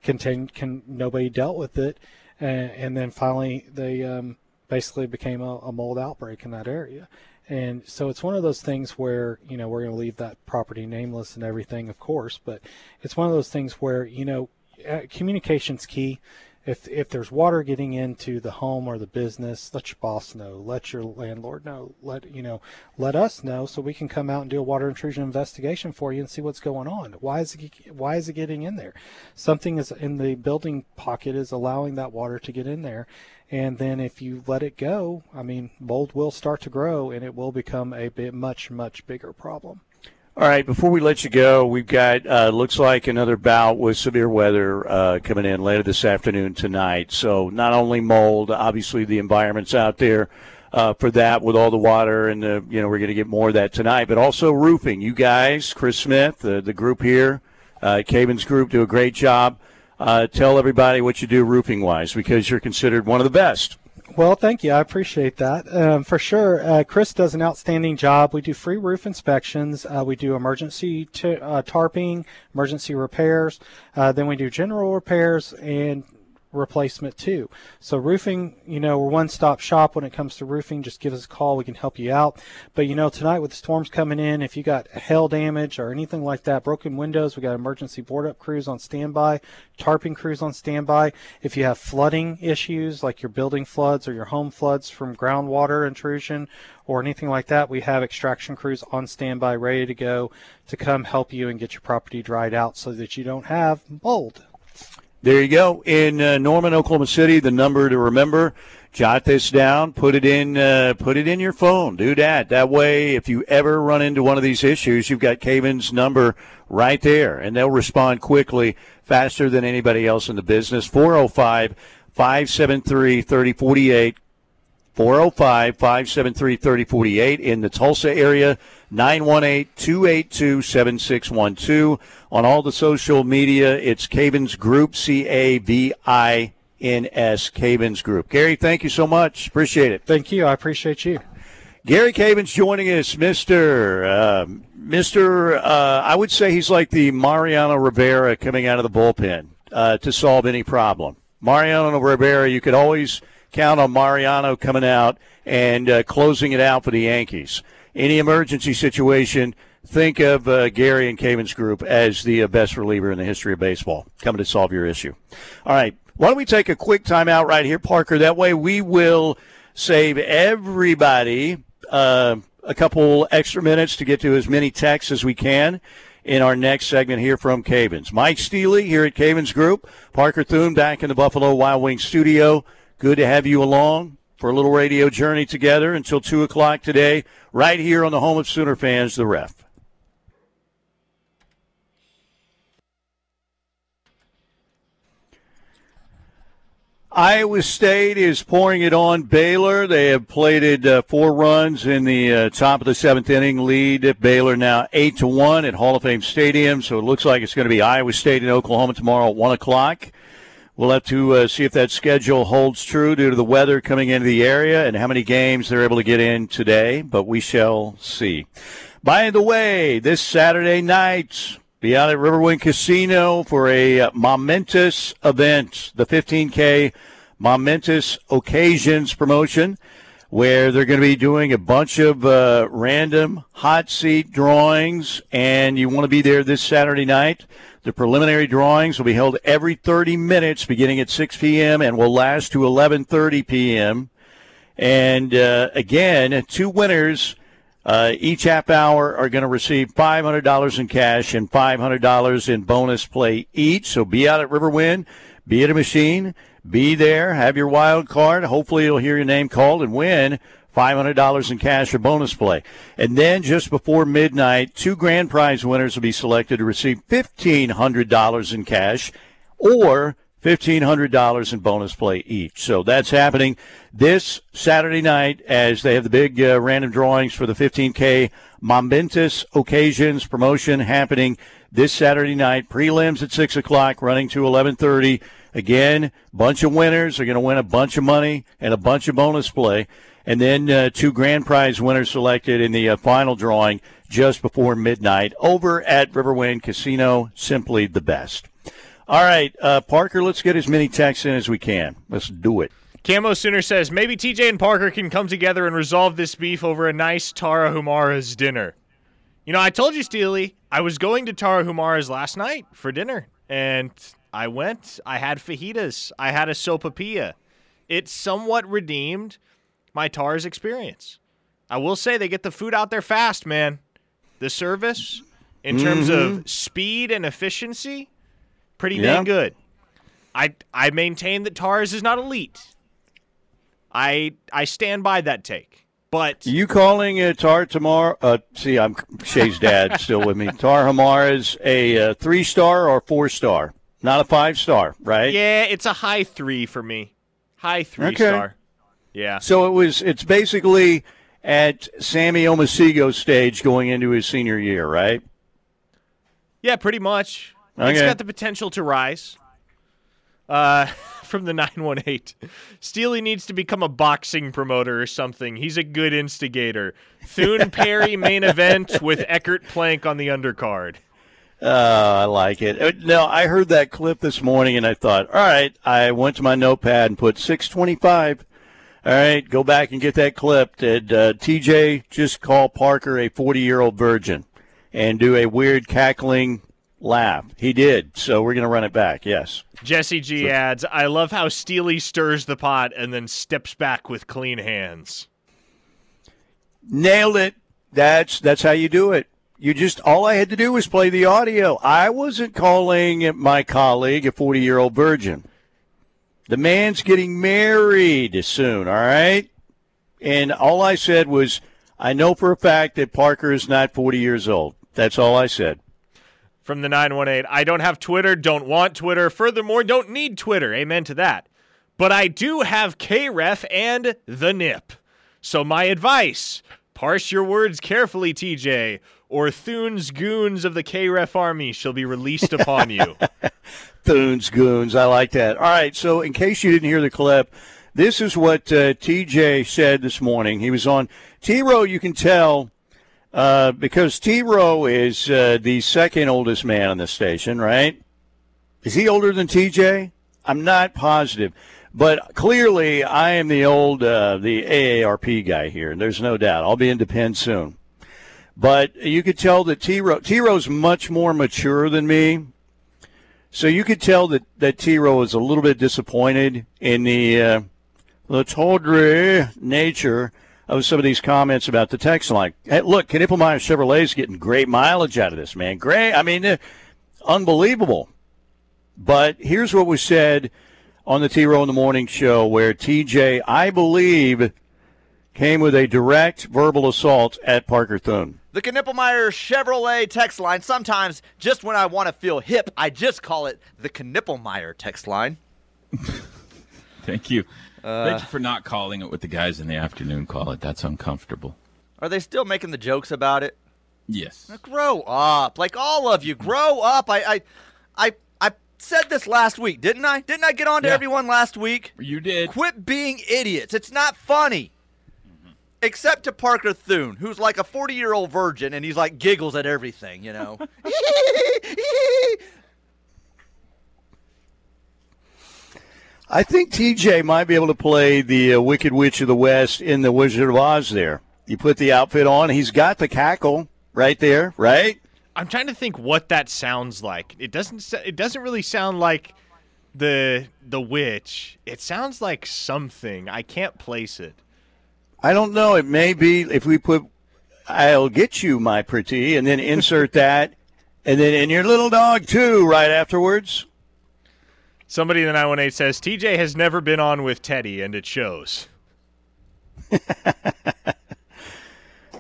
G: contained Can nobody dealt with it, and, and then finally they. Um, basically became a, a mold outbreak in that area. And so it's one of those things where, you know, we're going to leave that property nameless and everything, of course, but it's one of those things where, you know, uh, communication's key. If, if there's water getting into the home or the business, let your boss know, let your landlord know, let you know, let us know so we can come out and do a water intrusion investigation for you and see what's going on. Why is it why is it getting in there? Something is in the building pocket is allowing that water to get in there, And then if you let it go, I mean, mold will start to grow and it will become a bit much, much bigger problem.
A: All right, before we let you go, we've got uh, looks like another bout with severe weather uh, coming in later this afternoon tonight. So not only mold, obviously the environment's out there uh, for that with all the water, and the, you know we're going to get more of that tonight. But also roofing. You guys, Chris Smith, the the group here, uh, Caven's group, do a great job. Uh, tell everybody what you do roofing wise because you're considered one of the best.
G: Well, thank you. I appreciate that. Um, for sure, uh, Chris does an outstanding job. We do free roof inspections. Uh, we do emergency t- uh, tarping, emergency repairs. Uh, then we do general repairs and replacement too. So roofing, you know, we're one stop shop when it comes to roofing. Just give us a call. We can help you out. But you know, tonight with the storms coming in, if you got hail damage or anything like that, broken windows, we got emergency board up crews on standby, tarping crews on standby. If you have flooding issues like your building floods or your home floods from groundwater intrusion or anything like that, we have extraction crews on standby ready to go to come help you and get your property dried out so that you don't have mold.
A: There you go. In uh, Norman, Oklahoma City, the number to remember. Jot this down. Put it in. Uh, put it in your phone. Do that. That way, if you ever run into one of these issues, you've got Caven's number right there, and they'll respond quickly, faster than anybody else in the business. 405 573 3048. 405 573 3048 in the Tulsa area, 918 282 7612. On all the social media, it's Cavins Group, C A V I N S, Cavins Group. Gary, thank you so much. Appreciate it.
G: Thank you. I appreciate you.
A: Gary Cavins joining us, Mister uh, Mister. Uh, I would say he's like the Mariano Rivera coming out of the bullpen uh, to solve any problem. Mariano Rivera, you could always count on Mariano coming out and uh, closing it out for the Yankees. Any emergency situation, think of uh, Gary and Cavins Group as the uh, best reliever in the history of baseball coming to solve your issue. All right, why don't we take a quick timeout right here, Parker? That way we will save everybody uh, a couple extra minutes to get to as many texts as we can in our next segment here from Cavins. Mike Steely here at Cavins Group, Parker Thune back in the Buffalo Wild Wings studio. Good to have you along for a little radio journey together until 2 o'clock today, right here on the home of Sooner fans, the ref. Iowa State is pouring it on Baylor. They have plated uh, four runs in the uh, top of the seventh inning. Lead Baylor now eight to one at Hall of Fame Stadium. So it looks like it's going to be Iowa State in Oklahoma tomorrow at one o'clock. We'll have to uh, see if that schedule holds true due to the weather coming into the area and how many games they're able to get in today, but we shall see. By the way, this Saturday night, be out at Riverwind Casino for a momentous event, the 15K Momentous Occasions promotion, where they're going to be doing a bunch of uh, random hot seat drawings, and you want to be there this Saturday night. The preliminary drawings will be held every 30 minutes, beginning at 6 p.m. and will last to 11:30 p.m. And uh, again, two winners uh, each half hour are going to receive $500 in cash and $500 in bonus play each. So be out at Riverwind, be at a machine, be there, have your wild card. Hopefully, you'll hear your name called and win $500 in cash or bonus play. And then just before midnight, two grand prize winners will be selected to receive $1,500 in cash or $1,500 in bonus play each. So that's happening this Saturday night as they have the big uh, random drawings for the 15K Momentous Occasions promotion happening this Saturday night. Prelims at 6 o'clock, running to 1130. Again, bunch of winners are going to win a bunch of money and a bunch of bonus play and then uh, two grand prize winners selected in the uh, final drawing just before midnight over at Riverwind Casino. Simply the best. All right, uh, Parker, let's get as many texts in as we can. Let's do it.
B: Camo Sooner says maybe TJ and Parker can come together and resolve this beef over a nice Tarahumara's dinner. You know, I told you, Steely, I was going to Tarahumara's last night for dinner, and I went. I had fajitas. I had a sopapilla. It somewhat redeemed my TARS experience. I will say they get the food out there fast, man. The service, in mm-hmm. terms of speed and efficiency, pretty yeah. dang good. I I maintain that TARS is not elite, I I stand by that take. But
A: you calling uh, Tar Tamar? Uh, see, I'm Shay's dad still with me. Tar Hamar is a uh, three star or four star, not a five star, right?
B: yeah, it's a high three for me. High three
A: Okay.
B: star. Yeah.
A: So it was. It's basically at Sammy Omosigho's stage going into his senior year, right?
B: Yeah, pretty much. It's
A: Okay.
B: got the potential to rise. Uh, from the 918. Steely needs to become a boxing promoter or something. He's a good instigator. Thune Perry main event with Eckert Plank on the undercard.
A: Uh, I like it. Uh, No, I heard that clip this morning and I thought, all right, I went to my notepad and put 625. All right, go back and get that clip. Did uh, TJ just call Parker a 40 year old virgin and do a weird cackling laugh? He did. So we're going to run it back. Yes.
B: Jesse G adds, I love how Steely stirs the pot and then steps back with clean hands.
A: Nailed it. That's that's how you do it. You just all I had to do was play the audio. I wasn't calling my colleague a 40 year old virgin. The man's getting married soon, all right? And all I said was, I know for a fact that Parker is not 40 years old. That's all I said.
B: From the 918, I don't have Twitter, don't want Twitter, furthermore, don't need Twitter. Amen to that. But I do have KREF and the NIP. So my advice parse your words carefully, TJ, or Thune's goons of the KREF army shall be released upon you.
A: Thunes, goons. I like that. All right. So, in case you didn't hear the clip, this is what uh, TJ said this morning. He was on T Row. You can tell uh, because T Row is uh, the second oldest man on the station, right? Is he older than TJ? I'm not positive. But clearly, I am the old, uh, the AARP guy here. There's no doubt. I'll be in Depend soon. But you could tell that T Row, T much more mature than me. So you could tell that that T was a little bit disappointed in the uh, the tawdry nature of some of these comments about the text line. Hey, look, Knippelmier Chevrolet's getting great mileage out of this, man. Great. I mean, uh, unbelievable. But here's what was said on the T in the Morning show where TJ, I believe, came with a direct verbal assault at Parker Thune.
C: The Knippelmier Chevrolet text line. Sometimes, just when I want to feel hip, I just call it the Knippelmier text line.
D: Thank you. Uh, Thank you for not calling it what the guys in the afternoon call it. That's uncomfortable.
C: Are they still making the jokes about it?
D: Yes.
C: Grow up, like all of you. Grow up. I, I, I, I said this last week, didn't I? Didn't I get on to
D: Yeah.
C: everyone last week?
D: You did.
C: Quit being idiots. It's not funny. Except to Parker Thune, who's like a 40 year old virgin and he's like giggles at everything, you know?
A: I think TJ might be able to play the uh, Wicked Witch of the West in the Wizard of Oz. There, you put the outfit on. He's got the cackle right there, right?
B: I'm trying to think what that sounds like. It doesn't. It doesn't really sound like the the witch. It sounds like something. I can't place it.
A: I don't know. It may be if we put "I'll get you, my pretty," and then insert that, and then in your little dog too, right afterwards.
B: Somebody in the 918 says TJ has never been on with Teddy, and it shows.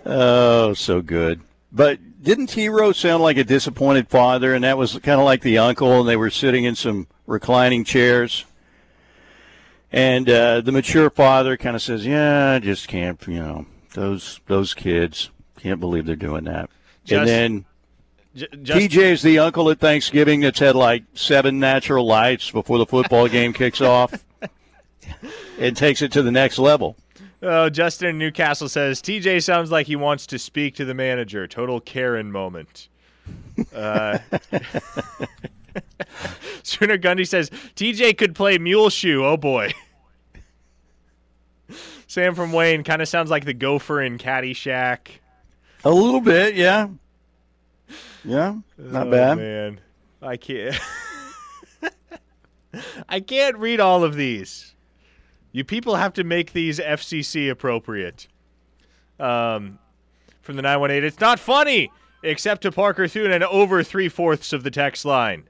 A: Oh, so good. But didn't Hero sound like a disappointed father? And that was kind of like the uncle, and they were sitting in some reclining chairs. And uh, the mature father kind of says, "Yeah, I just can't. You know, those those kids can't believe they're doing that."
B: Just-
A: and then
B: just,
A: TJ is the uncle at Thanksgiving that's had like seven natural lights before the football game kicks off. and takes it to the next level.
B: oh, Justin in Newcastle says TJ sounds like he wants to speak to the manager. Total Karen moment. Uh, Sooner Gundy says TJ could play mule shoe. Oh boy. Sam from Wayne kind of sounds like the gopher in Caddyshack.
A: A little bit, yeah. Yeah, not
B: oh,
A: bad.
B: Man, I can't. I can't read all of these. You people have to make these FCC appropriate. Um, from the 918, it's not funny, except to Parker Thune and over three fourths of the text line.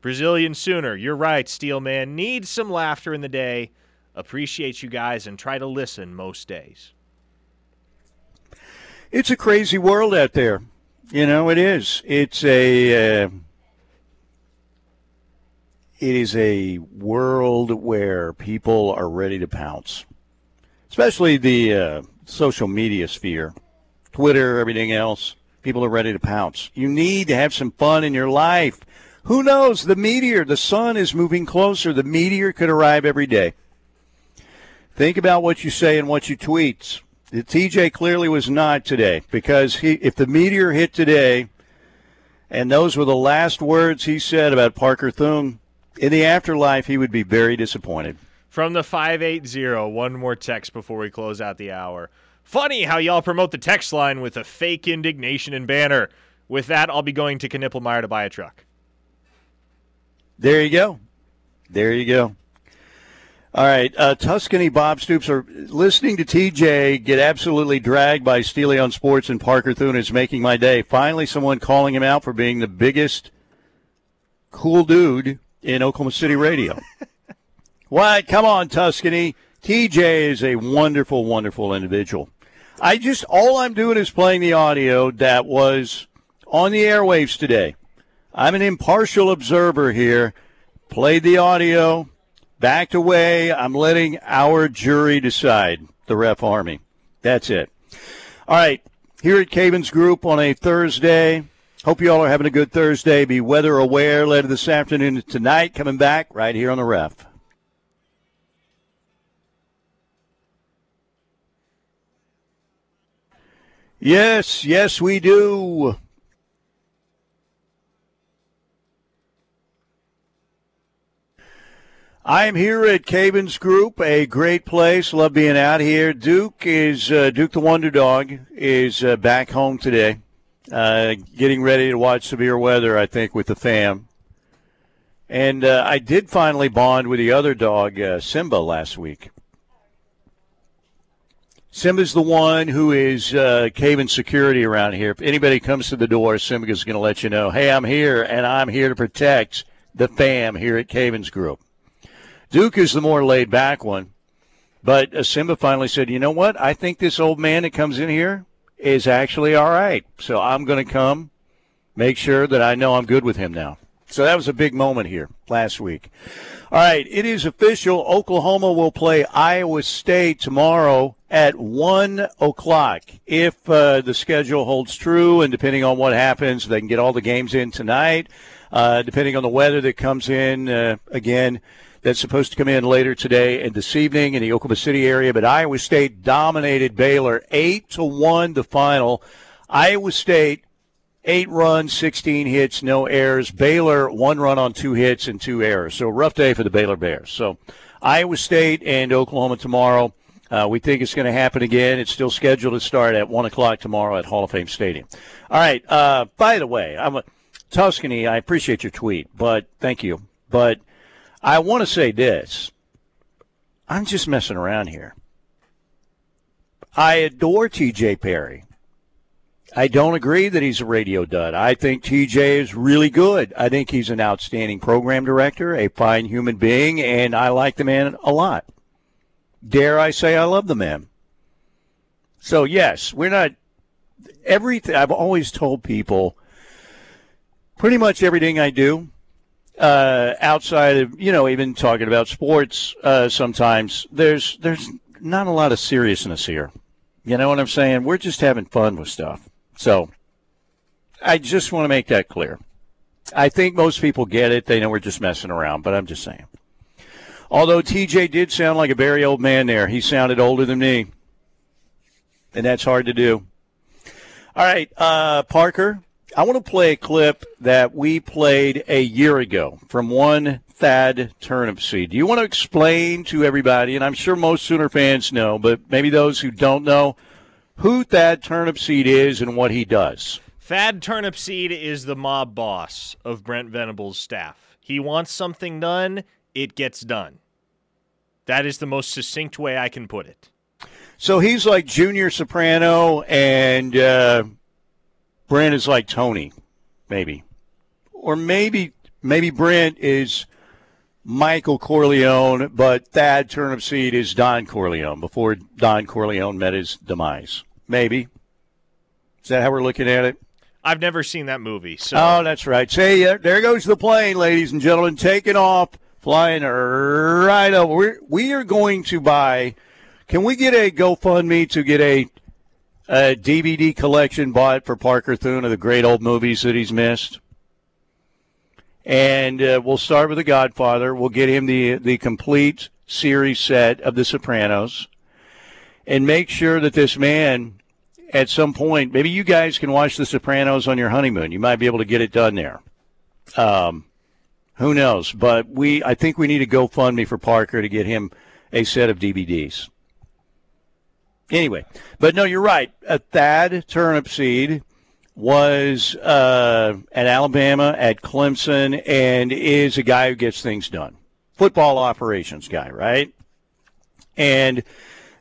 B: Brazilian Sooner, you're right, Steelman. Needs some laughter in the day. Appreciate you guys and try to listen most days.
A: It's a crazy world out there. You know, it is. It's a. Uh, it is a world where people are ready to pounce, especially the uh, social media sphere, Twitter, everything else. People are ready to pounce. You need to have some fun in your life. Who knows? The meteor, the sun is moving closer. The meteor could arrive every day. Think about what you say and what you tweet. The TJ clearly was not today because he, if the meteor hit today, and those were the last words he said about Parker Thune, in the afterlife, he would be very disappointed.
B: From the 580, one more text before we close out the hour. Funny how y'all promote the text line with a fake indignation and banner. With that, I'll be going to Knippelmier to buy a truck.
A: There you go. There you go. All right, uh, Tuscany Bob Stoops are listening to TJ get absolutely dragged by Steely on Sports and Parker Thune is making my day. Finally, someone calling him out for being the biggest cool dude in Oklahoma City radio. what? Come on, Tuscany. TJ is a wonderful, wonderful individual. I just all I'm doing is playing the audio that was on the airwaves today. I'm an impartial observer here. Played the audio, backed away. I'm letting our jury decide. The ref army. That's it. All right. Here at Cavens Group on a Thursday. Hope you all are having a good Thursday. Be weather aware later this afternoon tonight. Coming back right here on the ref. Yes, yes, we do. I am here at Cavens Group, a great place. Love being out here. Duke is uh, Duke the Wonder Dog is uh, back home today, uh, getting ready to watch severe weather. I think with the fam. And uh, I did finally bond with the other dog, uh, Simba, last week. Simba's the one who is uh, security around here. If anybody comes to the door, Simba's going to let you know, hey, I'm here, and I'm here to protect the fam here at Cavens Group. Duke is the more laid back one. But uh, Simba finally said, you know what? I think this old man that comes in here is actually all right. So I'm going to come, make sure that I know I'm good with him now. So that was a big moment here last week. All right, it is official. Oklahoma will play Iowa State tomorrow at 1 o'clock. If uh, the schedule holds true, and depending on what happens, they can get all the games in tonight. Uh, depending on the weather that comes in, uh, again, that's supposed to come in later today and this evening in the Oklahoma City area. But Iowa State dominated Baylor 8 to 1 the final. Iowa State eight runs, 16 hits, no errors. Baylor, one run on two hits and two errors. So rough day for the Baylor Bears. So Iowa State and Oklahoma tomorrow. Uh, we think it's going to happen again. It's still scheduled to start at 1 o'clock tomorrow at Hall of Fame Stadium. All right. Uh, by the way, I'm a, Tuscany, I appreciate your tweet, but thank you. But I want to say this. I'm just messing around here. I adore TJ Perry. I don't agree that he's a radio dud. I think TJ is really good. I think he's an outstanding program director, a fine human being, and I like the man a lot. Dare I say I love the man. So, yes, we're not everything. I've always told people pretty much everything I do uh, outside of, you know, even talking about sports uh, sometimes, there's, there's not a lot of seriousness here. You know what I'm saying? We're just having fun with stuff. So I just want to make that clear. I think most people get it. They know we're just messing around, but I'm just saying. Although TJ did sound like a very old man there, he sounded older than me. And that's hard to do. All right, uh, Parker, I want to play a clip that we played a year ago from one Thad Turnipseed. Do you want to explain to everybody, and I'm sure most Sooner fans know, but maybe those who don't know, who Thad Turnipseed is and what he does.
B: Thad Turnipseed is the mob boss of Brent Venables' staff. He wants something done, it gets done. That is the most succinct way I can put it.
A: So he's like Junior Soprano, and uh, Brent is like Tony, maybe, or maybe maybe Brent is Michael Corleone, but Thad Turnipseed is Don Corleone before Don Corleone met his demise. Maybe. Is that how we're looking at it?
B: I've never seen that movie. So
A: Oh, that's right. Say, uh, there goes the plane, ladies and gentlemen, taking off, flying right over. We're, we are going to buy. Can we get a GoFundMe to get a, a DVD collection bought for Parker Thune of the great old movies that he's missed? And uh, we'll start with The Godfather. We'll get him the the complete series set of The Sopranos, and make sure that this man at some point, maybe you guys can watch The Sopranos on your honeymoon. You might be able to get it done there. Um, who knows? But we, I think we need a GoFundMe for Parker to get him a set of DVDs. Anyway, but no, you're right. A Thad Turnipseed was uh, at Alabama, at Clemson, and is a guy who gets things done. Football operations guy, right? And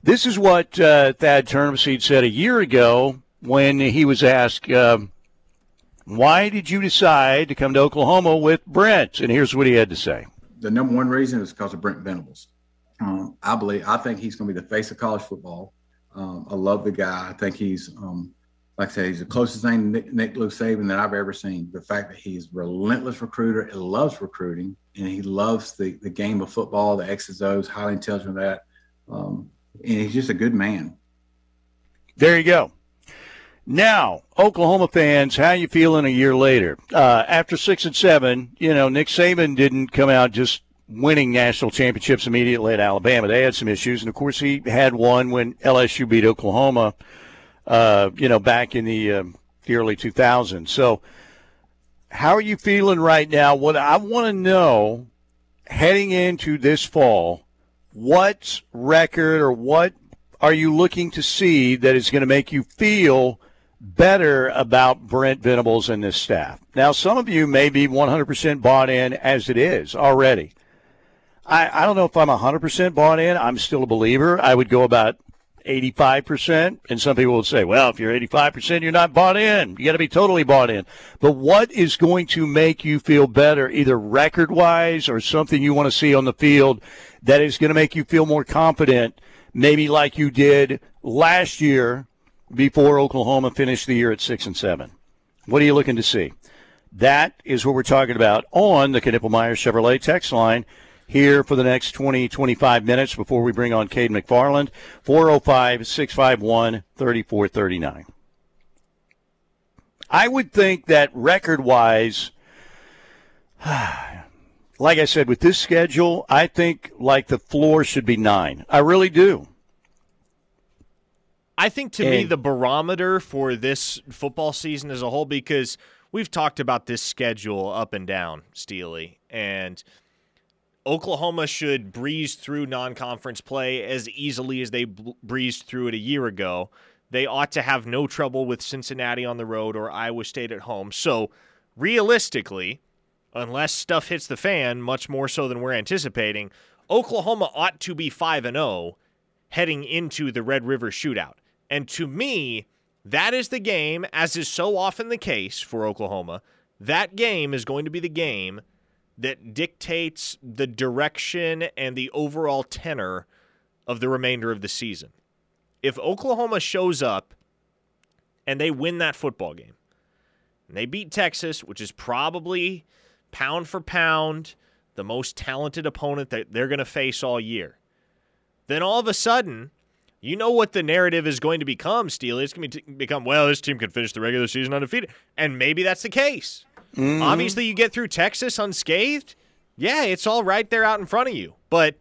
A: this is what uh, Thad Turnipseed said a year ago when he was asked, uh, "Why did you decide to come to Oklahoma with Brent?" And here's what he had to say.
H: The number one reason is because of Brent Venables. Um, I believe, I think he's going to be the face of college football. Um, I love the guy. I think he's, um, like I said, he's the closest thing to Nick, Nick Lou Saban that I've ever seen. The fact that he's a relentless recruiter and loves recruiting, and he loves the the game of football, the X's O's, highly intelligent that. Um, and he's just a good man.
A: There you go. Now, Oklahoma fans, how you feeling a year later? Uh, after six and seven, you know Nick Saban didn't come out just winning national championships immediately at Alabama. They had some issues, and of course he had one when LSU beat Oklahoma. Uh, you know, back in the uh, the early 2000s. So, how are you feeling right now? What I want to know heading into this fall what record or what are you looking to see that is going to make you feel better about Brent Venables and this staff? Now, some of you may be 100% bought in as it is already. I, I don't know if I'm 100% bought in. I'm still a believer. I would go about 85%. And some people would say, well, if you're 85%, you're not bought in. You got to be totally bought in. But what is going to make you feel better, either record wise or something you want to see on the field that is going to make you feel more confident, maybe like you did last year before Oklahoma finished the year at six and seven? What are you looking to see? That is what we're talking about on the Knippelmier Chevrolet text line here for the next 20, 25 minutes before we bring on Cade McFarland. 405 651 3439. I would think that record wise, like I said, with this schedule, I think like the floor should be nine. I really do.
B: I think to me the barometer for this football season as a whole because we've talked about this schedule up and down, Steely, and Oklahoma should breeze through non-conference play as easily as they breezed through it a year ago. They ought to have no trouble with Cincinnati on the road or Iowa State at home. So, realistically, unless stuff hits the fan much more so than we're anticipating, Oklahoma ought to be 5 and 0 heading into the Red River shootout. And to me, that is the game, as is so often the case for Oklahoma. That game is going to be the game that dictates the direction and the overall tenor of the remainder of the season. If Oklahoma shows up and they win that football game, and they beat Texas, which is probably pound for pound the most talented opponent that they're going to face all year, then all of a sudden, you know what the narrative is going to become, Steely. It's going to become, well, this team can finish the regular season undefeated. And maybe that's the case. Mm-hmm. Obviously, you get through Texas unscathed. Yeah, it's all right there out in front of you. But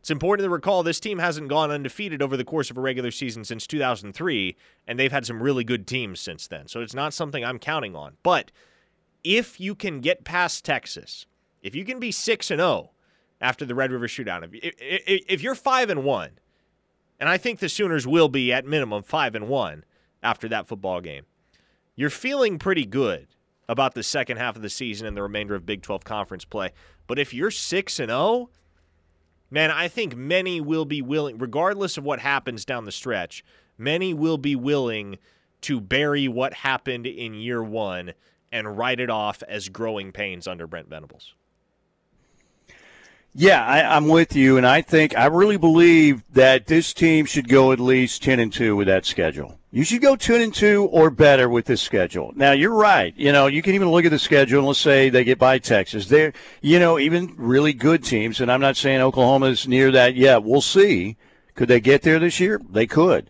B: it's important to recall this team hasn't gone undefeated over the course of a regular season since 2003, and they've had some really good teams since then. So it's not something I'm counting on. But if you can get past Texas, if you can be 6 and 0 after the Red River shootout, if, if, if you're 5 and 1, and I think the Sooners will be at minimum 5 and 1 after that football game. You're feeling pretty good about the second half of the season and the remainder of Big 12 conference play. But if you're 6 and 0, man, I think many will be willing regardless of what happens down the stretch, many will be willing to bury what happened in year 1 and write it off as growing pains under Brent Venables.
A: Yeah, I, I'm with you, and I think I really believe that this team should go at least ten and two with that schedule. You should go two and two or better with this schedule. Now you're right. You know, you can even look at the schedule and let's say they get by Texas. They're you know even really good teams, and I'm not saying Oklahoma's near that yet. We'll see. Could they get there this year? They could,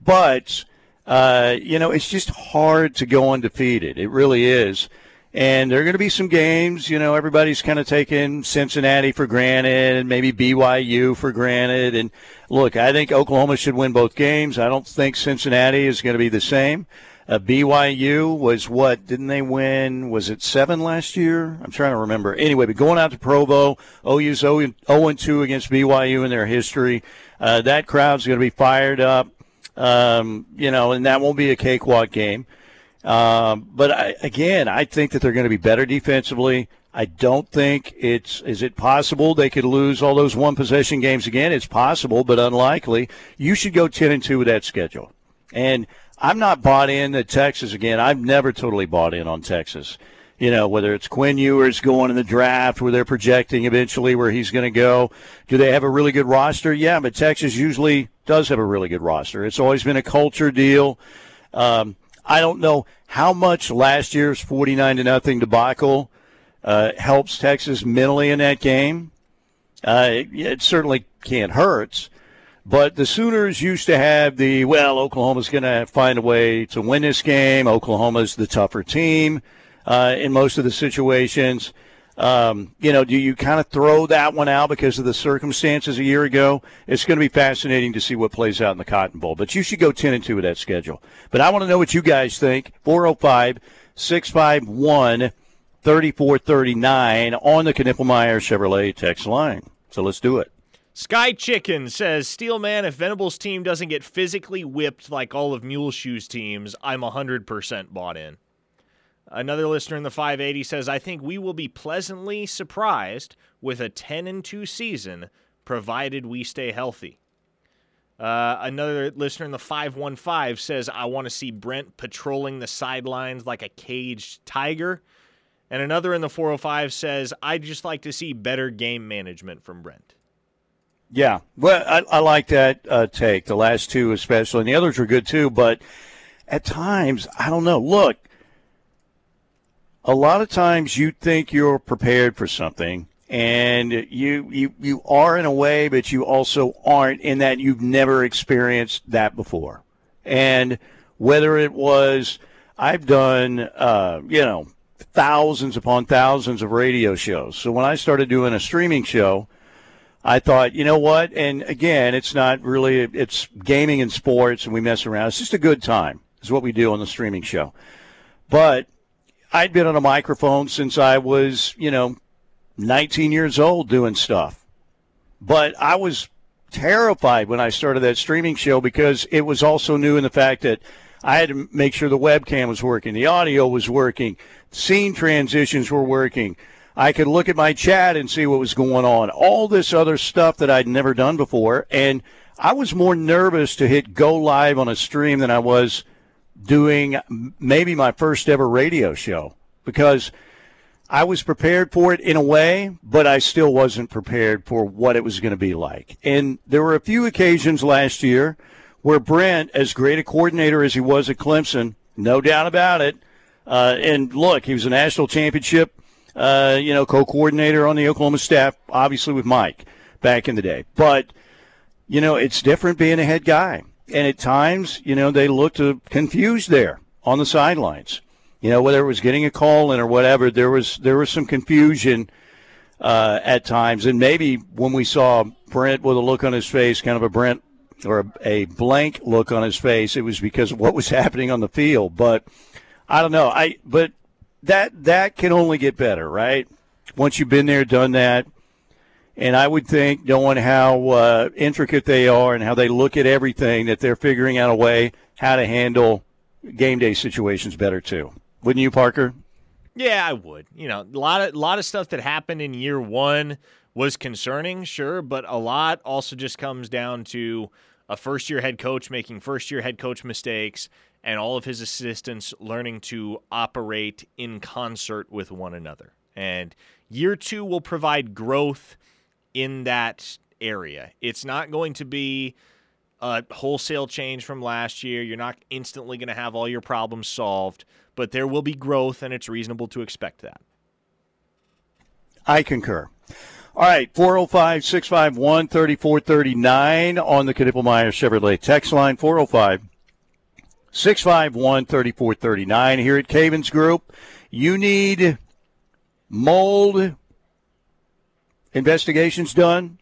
A: but uh, you know it's just hard to go undefeated. It really is. And there are going to be some games, you know, everybody's kind of taking Cincinnati for granted and maybe BYU for granted. And look, I think Oklahoma should win both games. I don't think Cincinnati is going to be the same. Uh, BYU was what? Didn't they win? Was it seven last year? I'm trying to remember. Anyway, but going out to Provo, OU's 0 2 against BYU in their history. Uh, that crowd's going to be fired up, um, you know, and that won't be a cakewalk game. Um, but I, again, I think that they're going to be better defensively. I don't think it's is it possible they could lose all those one possession games again. It's possible, but unlikely. You should go ten and two with that schedule. And I'm not bought in that Texas again. I've never totally bought in on Texas. You know, whether it's Quinn Ewers going in the draft, where they're projecting eventually where he's going to go. Do they have a really good roster? Yeah, but Texas usually does have a really good roster. It's always been a culture deal. Um, I don't know how much last year's 49 to nothing debacle uh, helps Texas mentally in that game. Uh, it, it, certainly can't hurt. But the Sooners used to have the, well, Oklahoma's going to find a way to win this game. Oklahoma's the tougher team uh, in most of the situations. Um, you know, do you kind of throw that one out because of the circumstances a year ago? It's going to be fascinating to see what plays out in the Cotton Bowl. But you should go 10 and 2 with that schedule. But I want to know what you guys think. 405 651 3439 on the Knippelmier Chevrolet text line. So let's do it.
B: Sky Chicken says, Steelman, if Venables' team doesn't get physically whipped like all of Muleshoe's teams, I'm 100% bought in. Another listener in the 580 says, I think we will be pleasantly surprised with a 10 and 2 season, provided we stay healthy. Uh, another listener in the 515 says, I want to see Brent patrolling the sidelines like a caged tiger. And another in the 405 says, I'd just like to see better game management from Brent.
A: Yeah, well, I, I like that uh, take, the last two especially. And the others were good too, but at times, I don't know. Look, a lot of times you think you're prepared for something and you you you are in a way but you also aren't in that you've never experienced that before and whether it was i've done uh, you know thousands upon thousands of radio shows. So when i started doing a streaming show i thought you know what? And again it's not really it's gaming and sports and we mess around. It's just a good time is what we do on the streaming show. But I'd been on a microphone since I was, you know, 19 years old doing stuff. But I was terrified when I started that streaming show because it was also new in the fact that I had to make sure the webcam was working, the audio was working, scene transitions were working. I could look at my chat and see what was going on. All this other stuff that I'd never done before. And I was more nervous to hit go live on a stream than I was doing maybe my first ever radio show because I was prepared for it in a way, but I still wasn't prepared for what it was going to be like. And there were a few occasions last year where Brent, as great a coordinator as he was at Clemson, no doubt about it, uh, and look, he was a national championship, uh, you know, co-coordinator on the Oklahoma staff, obviously with Mike back in the day. But you know, it's different being a head guy and at times, you know, they looked confused there on the sidelines. You know, whether it was getting a call in or whatever, there was there was some confusion uh, at times, and maybe when we saw Brent with a look on his face, kind of a Brent or a, a blank look on his face, it was because of what was happening on the field. But I don't know. I but that that can only get better, right? Once you've been there, done that and I would think, knowing how uh, intricate they are and how they look at everything, that they're figuring out a way how to handle game day situations better too. Wouldn't you, Parker?
B: Yeah, I would. You know, a lot of a lot of stuff that happened in year one was concerning, sure, but a lot also just comes down to a first year head coach making first year head coach mistakes and all of his assistants learning to operate in concert with one another. And year two will provide growth in that area. It's not going to be a wholesale change from last year. You're not instantly going to have all your problems solved, but there will be growth, and it's reasonable to expect that.
A: I concur. All right, 405 651 3439 on the Knippelmier Chevrolet text line 405 651 3439. Here at Cavens Group, you need mold investigations done,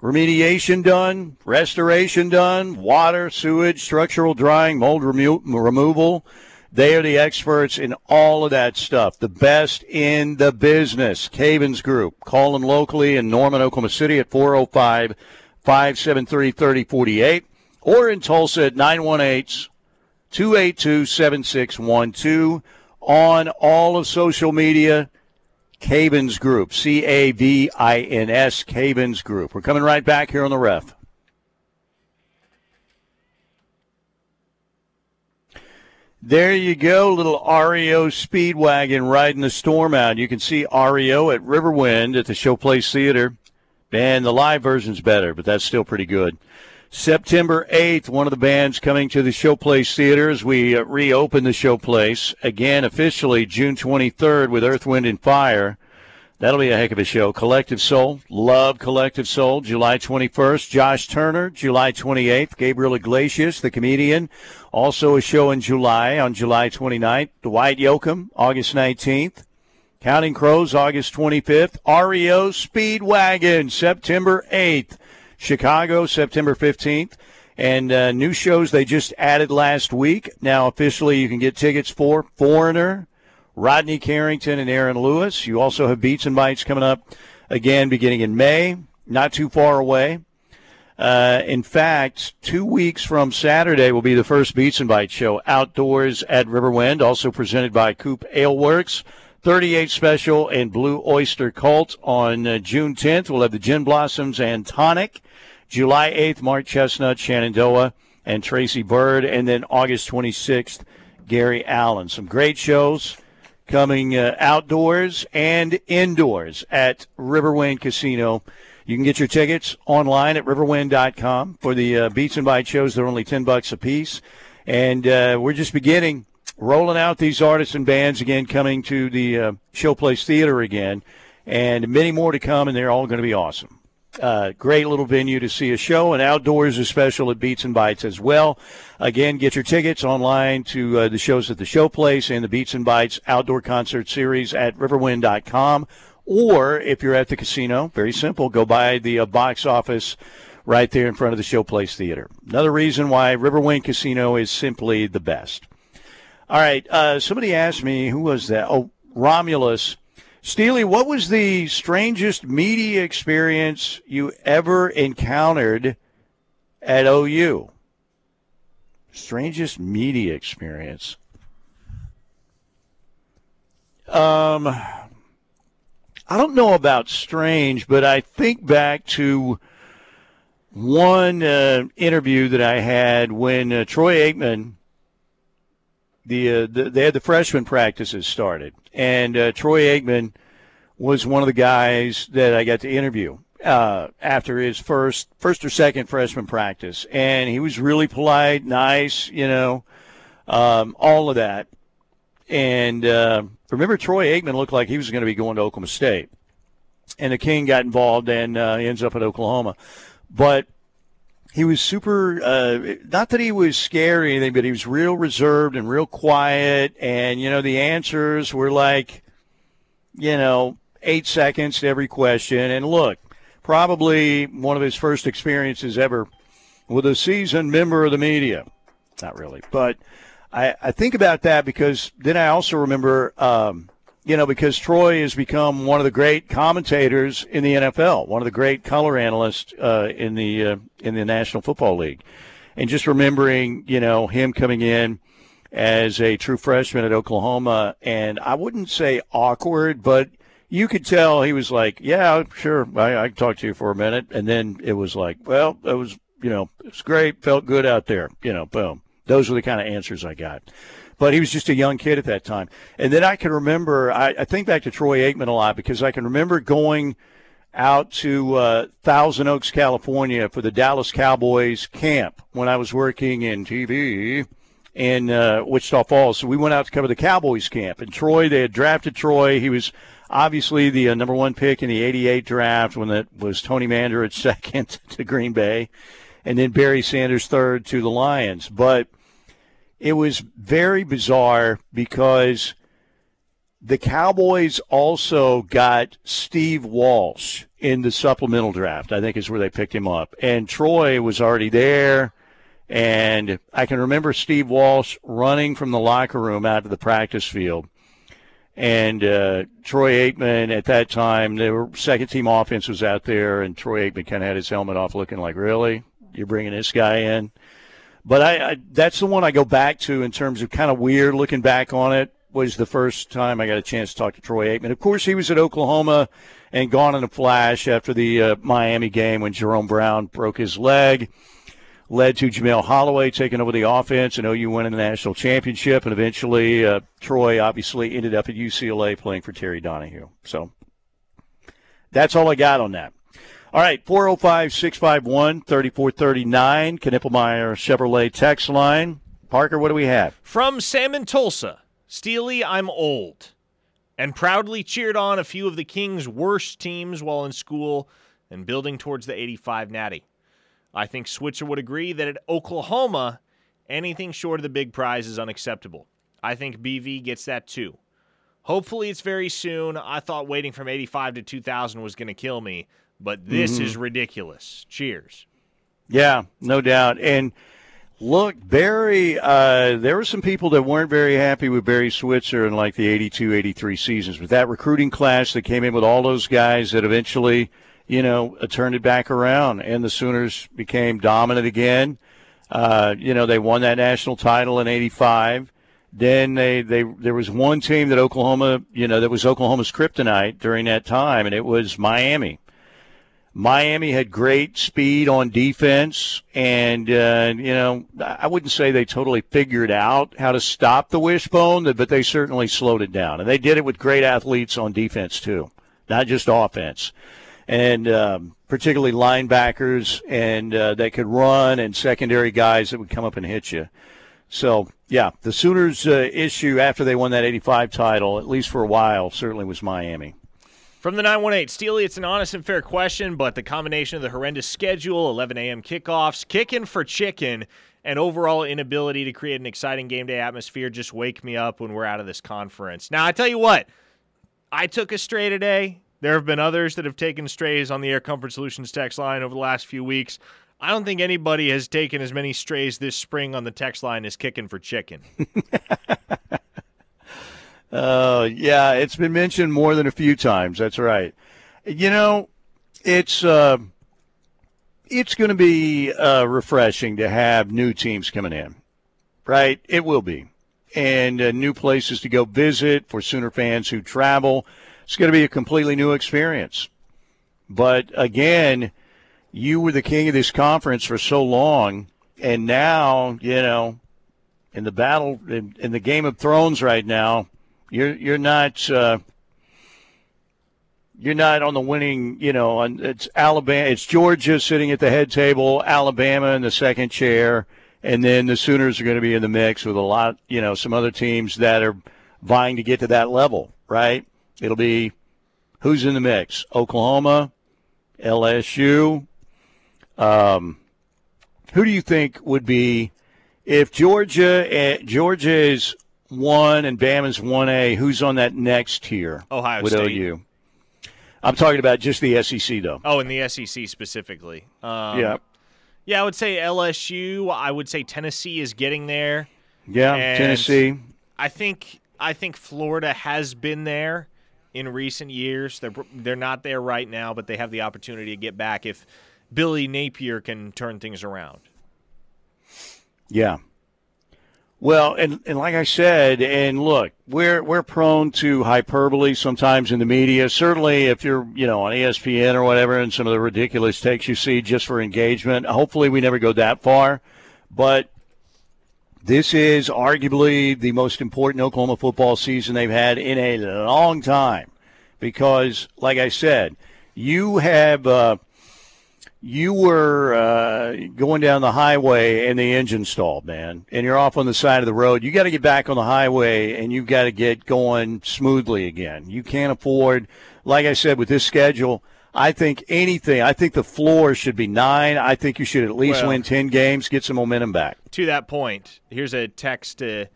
A: remediation done, restoration done, water, sewage, structural drying, mold remo- removal. They are the experts in all of that stuff, the best in the business. Cavens Group. Call them locally in Norman, Oklahoma City at 405 573 3048 or in Tulsa at 918 282 7612. On all of social media, Cavens Group. C A V I N S, Cavens Group. We're coming right back here on the ref. There you go, little REO Speedwagon riding the storm out. You can see REO at Riverwind at the Showplace Theater. And the live version's better, but that's still pretty good. September 8th, one of the bands coming to the Showplace Theater as we uh, reopen the Showplace. Again, officially June 23rd with Earth, Wind, and Fire. That'll be a heck of a show. Collective Soul, love Collective Soul, July 21st. Josh Turner, July 28th. Gabriel Iglesias, the comedian, also a show in July on July 29th. Dwight Yoakam, August 19th. Counting Crows, August 25th. REO Speedwagon, September 8th. Chicago, September 15th. And uh, new shows they just added last week. Now, officially, you can get tickets for Foreigner, Rodney Carrington, and Aaron Lewis. You also have Beats and Bites coming up again beginning in May, not too far away. Uh, in fact, two weeks from Saturday will be the first Beats and Bites show outdoors at Riverwind, also presented by Coop Ale Works. 38 Special and Blue Oyster Cult on uh, June 10th. We'll have the Gin Blossoms and Tonic. July 8th, Mark Chesnutt, Shenandoah, and Tracy Byrd. And then August 26th, Gary Allan. Some great shows coming uh, outdoors and indoors at Riverwind Casino. You can get your tickets online at riverwind.com for the uh, Beats and Bites shows. They're only 10 bucks a piece. And uh, we're just beginning rolling out these artists and bands again, coming to the uh, Showplace Theater again, and many more to come, and they're all going to be awesome. Uh, great little venue to see a show, and outdoors is special at Beats and Bites as well. Again, get your tickets online to uh, the shows at the Showplace and the Beats and Bites Outdoor Concert Series at riverwind.com. Or if you're at the casino, very simple, go by the uh, box office right there in front of the Showplace Theater. Another reason why Riverwind Casino is simply the best. All right, uh, somebody asked me, who was that? Oh, Romulus Steely, what was the strangest media experience you ever encountered at OU? Strangest media experience. Um, I don't know about strange, but I think back to one uh, interview that I had when uh, Troy Aikman the, uh, the, they had the freshman practices started, and uh, Troy Aikman was one of the guys that I got to interview uh, after his first first or second freshman practice, and he was really polite, nice, you know, um, all of that. And uh, remember, Troy Aikman looked like he was going to be going to Oklahoma State, and the King got involved and uh, ends up at Oklahoma, but he was super uh, not that he was scary or anything but he was real reserved and real quiet. And you know the answers were like you know eight seconds to every question. And look probably one of his first experiences ever with a seasoned member of the media. Not really but i, I think about that because then i also remember um, you know, because Troy has become one of the great commentators in the NFL, one of the great color analysts uh, in the uh, in the National Football League, and just remembering, you know, him coming in as a true freshman at Oklahoma, and I wouldn't say awkward, but you could tell he was like, "Yeah, sure, I, I can talk to you for a minute," and then it was like, "Well, it was, you know, it's great, felt good out there," you know, boom. Those were the kind of answers I got but he was just a young kid at that time. And then I can remember, I, I think back to Troy Aikman a lot because I can remember going out to uh, Thousand Oaks, California for the Dallas Cowboys camp when I was working in TV in uh, Wichita Falls. So we went out to cover the Cowboys camp. And Troy, they had drafted Troy. He was obviously the uh, number one pick in the 88 draft when that was Tony Mandarich second to Green Bay and then Barry Sanders third to the Lions. But it was very bizarre because the Cowboys also got Steve Walsh in the supplemental draft, I think is where they picked him up. And Troy was already there. And I can remember Steve Walsh running from the locker room out to the practice field. And uh, Troy Aikman at that time, the second team offense was out there, and Troy Aikman kind of had his helmet off, looking like, "Really, you're bringing this guy in?" But I, I that's the one I go back to in terms of kind of weird looking back on it. Was the first time I got a chance to talk to Troy Aikman. Of course, he was at Oklahoma and gone in a flash after the uh, Miami game when Jerome Brown broke his leg led to Jamelle Holieway taking over the offense and OU winning the national championship. And eventually, uh, Troy obviously ended up at UCLA playing for Terry Donahue. So that's all I got on that. All right, 405 651 3439, Knippelmier Chevrolet text line. Parker, what do we have?
B: From Salmon Tulsa, Steely, I'm old, and proudly cheered on a few of the Kings' worst teams while in school and building towards the 85 Natty. I think Switzer would agree that at Oklahoma, anything short of the big prize is unacceptable. I think BV gets that too. Hopefully, it's very soon. I thought waiting from 85 to 2000 was going to kill me, but this mm-hmm. is ridiculous. Cheers.
A: Yeah, no doubt. And look, Barry, uh, there were some people that weren't very happy with Barry Switzer in like the 82 83 seasons. With that recruiting class that came in with all those guys that eventually you know, turned it back around, and the Sooners became dominant again. Uh, you know, they won that national title in '85. Then they, they there was one team that Oklahoma, you know, that was Oklahoma's kryptonite during that time, and it was Miami. Miami had great speed on defense, and uh, you know, I wouldn't say they totally figured out how to stop the wishbone, but they certainly slowed it down, and they did it with great athletes on defense too, not just offense and um, particularly linebackers and uh, that could run and secondary guys that would come up and hit you. So, yeah, the Sooners' uh, issue after they won that 85 title, at least for a while, certainly was Miami.
B: From the 918, Steely, it's an honest and fair question, but the combination of the horrendous schedule, 11 a.m. kickoffs, kicking for chicken, and overall inability to create an exciting game day atmosphere just wake me up when we're out of this conference. Now, I tell you what, I took a stray today. There have been others that have taken strays on the Air Comfort Solutions text line over the last few weeks. I don't think anybody has taken as many strays this spring on the text line as kicking for chicken.
A: uh, yeah, it's been mentioned more than a few times. That's right. You know, it's uh, it's going to be uh, refreshing to have new teams coming in, right? It will be, and uh, new places to go visit for Sooner fans who travel it's going to be a completely new experience. But again, you were the king of this conference for so long, and now you know, in the battle in, in the Game of Thrones right now, you're you're not. Uh, you're not on the winning, you know, it's Alabama, it's Georgia sitting at the head table, Alabama in the second chair, and then the Sooners are going to be in the mix with a lot, you know, some other teams that are vying to get to that level, right? It'll be who's in the mix? Oklahoma, LSU. Um, who do you think would be if Georgia uh, Georgia is one and Bama's one A? Who's on that next tier?
B: Ohio
A: with
B: State.
A: OU. I'm talking about just the SEC though.
B: Oh, in the SEC specifically. Um,
A: yeah.
B: Yeah, I would say LSU. I would say Tennessee is getting there.
A: Yeah, and Tennessee.
B: I think I think Florida has been there in recent years. They're they're not there right now, but they have the opportunity to get back if Billy Napier can turn things around.
A: Yeah. Well, and, and like I said, and look, we're we're prone to hyperbole sometimes in the media. Certainly, if you're you know on ESPN or whatever, and some of the ridiculous takes you see just for engagement. Hopefully, we never go that far, but this is arguably the most important Oklahoma football season they've had in a long time because, like I said, You have uh, you were uh, going down the highway and the engine stalled, man, and you're off on the side of the road. You got to get back on the highway and you've got to get going smoothly again. You can't afford, like I said, with this schedule. I think anything. I think the floor should be nine. I think you should at least
B: Well-
A: win ten games, get some momentum back.
B: To that point, here's a text uh,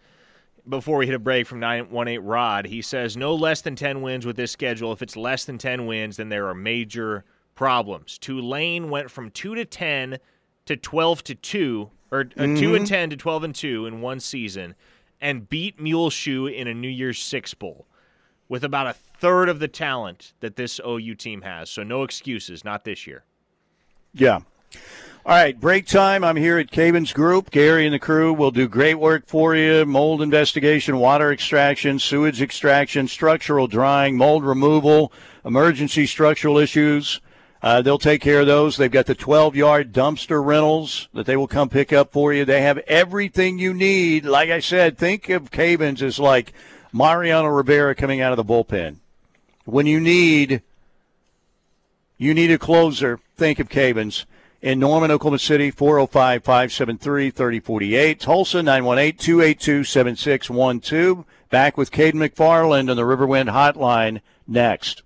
B: before we hit a break from 918 Rod. He says, No less than 10 wins with this schedule. If it's less than 10 wins, then there are major problems. Tulane went from 2 to 10 to 12 to 2, or uh, 2 and 10 to 12 and 2 in one season, and beat Muleshoe in a New Year's Six Bowl with about a third of the talent that this OU team has. So no excuses, not this year.
A: Yeah. All right, break time. I'm here at Cavens Group. Gary and the crew will do great work for you. Mold investigation, water extraction, sewage extraction, structural drying, mold removal, emergency structural issues. Uh, they'll take care of those. They've got the 12 yard dumpster rentals that they will come pick up for you. They have everything you need. Like I said, think of Cavens as like Mariano Rivera coming out of the bullpen. When you need you need a closer, think of Cavens. In Norman, Oklahoma City, 405 573 3048. Tulsa, 918 282 7612. Back with Caden McFarland on the Riverwind Hotline next.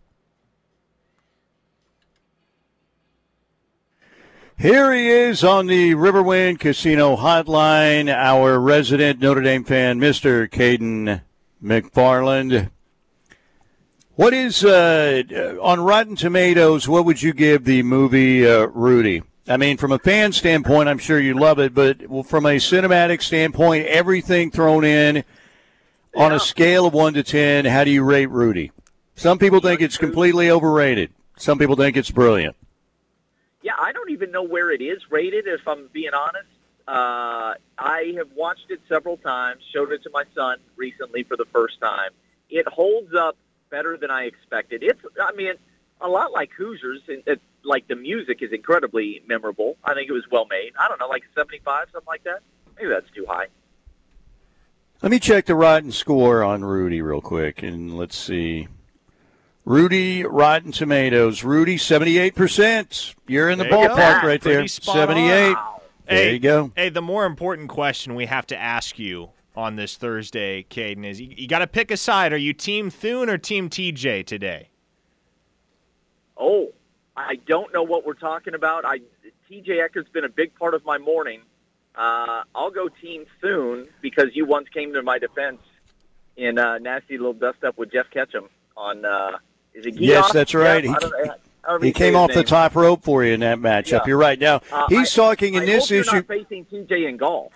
A: Here he is on the Riverwind Casino Hotline, our resident Notre Dame fan, Mr. Caden McFarland. What is uh, on Rotten Tomatoes? What would you give the movie uh, Rudy? I mean, from a fan standpoint, I'm sure you love it, but from a cinematic standpoint, everything thrown in on a scale of one to ten, how do you rate Rudy? Some people think it's completely overrated. Some people think it's brilliant.
I: Yeah, I don't even know where it is rated, if I'm being honest. Uh, I have watched it several times, showed it to my son recently for the first time. It holds up better than I expected. It's, I mean, a lot like Hoosiers. It, it, like the music is incredibly memorable. I think it was well made. I don't know, like 75, something like that. Maybe that's too high.
A: Let me check the Rotten score on Rudy real quick, and let's see. Rudy Rotten Tomatoes. Rudy, seventy-eight percent. You're in the
B: There
A: ballpark right there.
B: Pretty spot on.
A: Seventy-eight. There
B: Hey,
A: you go.
B: Hey, the more important question we have to ask you on this Thursday, Caden, is you, you got to pick a side. Are you Team Thune or Team TJ today?
I: Oh, I don't know what we're talking about. I TJ Eckert's been a big part of my morning. Uh, I'll go Team Thune because you once came to my defense in a nasty little dust up with Jeff Ketchum on. Uh, is it
A: Yes, that's right.
I: Jeff?
A: He-
I: know.
A: He came off the top rope for you in that matchup.
I: Yeah.
A: You're right. Now
I: Uh,
A: he's
I: I-
A: talking in
I: I
A: this
I: hope you're
A: issue.
I: not facing TJ in golf.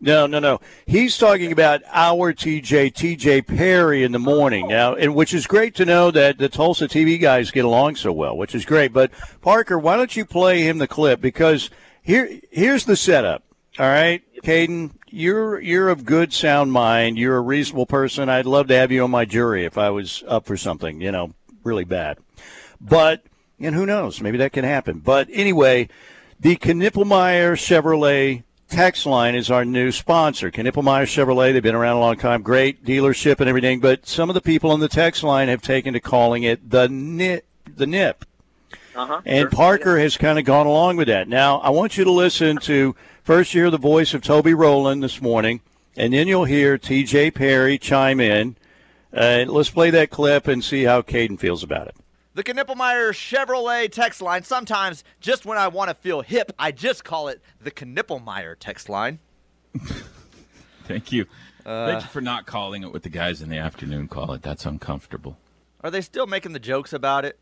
A: No, no, no. He's talking about our TJ, TJ Perry in the morning
I: Oh.
A: now, and which is great to know that the Tulsa TV guys get along so well, which is great. But Parker, why don't you play him the clip? Because here, here's the setup. All right, Caden, you're you're of good sound mind. You're a reasonable person. I'd love to have you on my jury if I was up for something, you know, really bad. But and who knows, maybe that can happen. But anyway, the Knippelmier Chevrolet text line is our new sponsor. Knippelmier Chevrolet, they've been around a long time, great dealership and everything, but some of the people on the text line have taken to calling it the nip the nip.
I: Uh-huh.
A: And
I: Sure.
A: Parker has kind of gone along with that. Now, I want you to listen to first you hear the voice of Toby Rowland this morning, and then you'll hear TJ Perry chime in. Uh, let's play that clip and see how Caden feels about it.
C: The Knippelmier Chevrolet text line. Sometimes, just when I want to feel hip, I just call it the Knippelmier text line.
D: Thank you. Thank you for not calling it what the guys in the afternoon call it. That's uncomfortable.
C: Are they still making the jokes about it?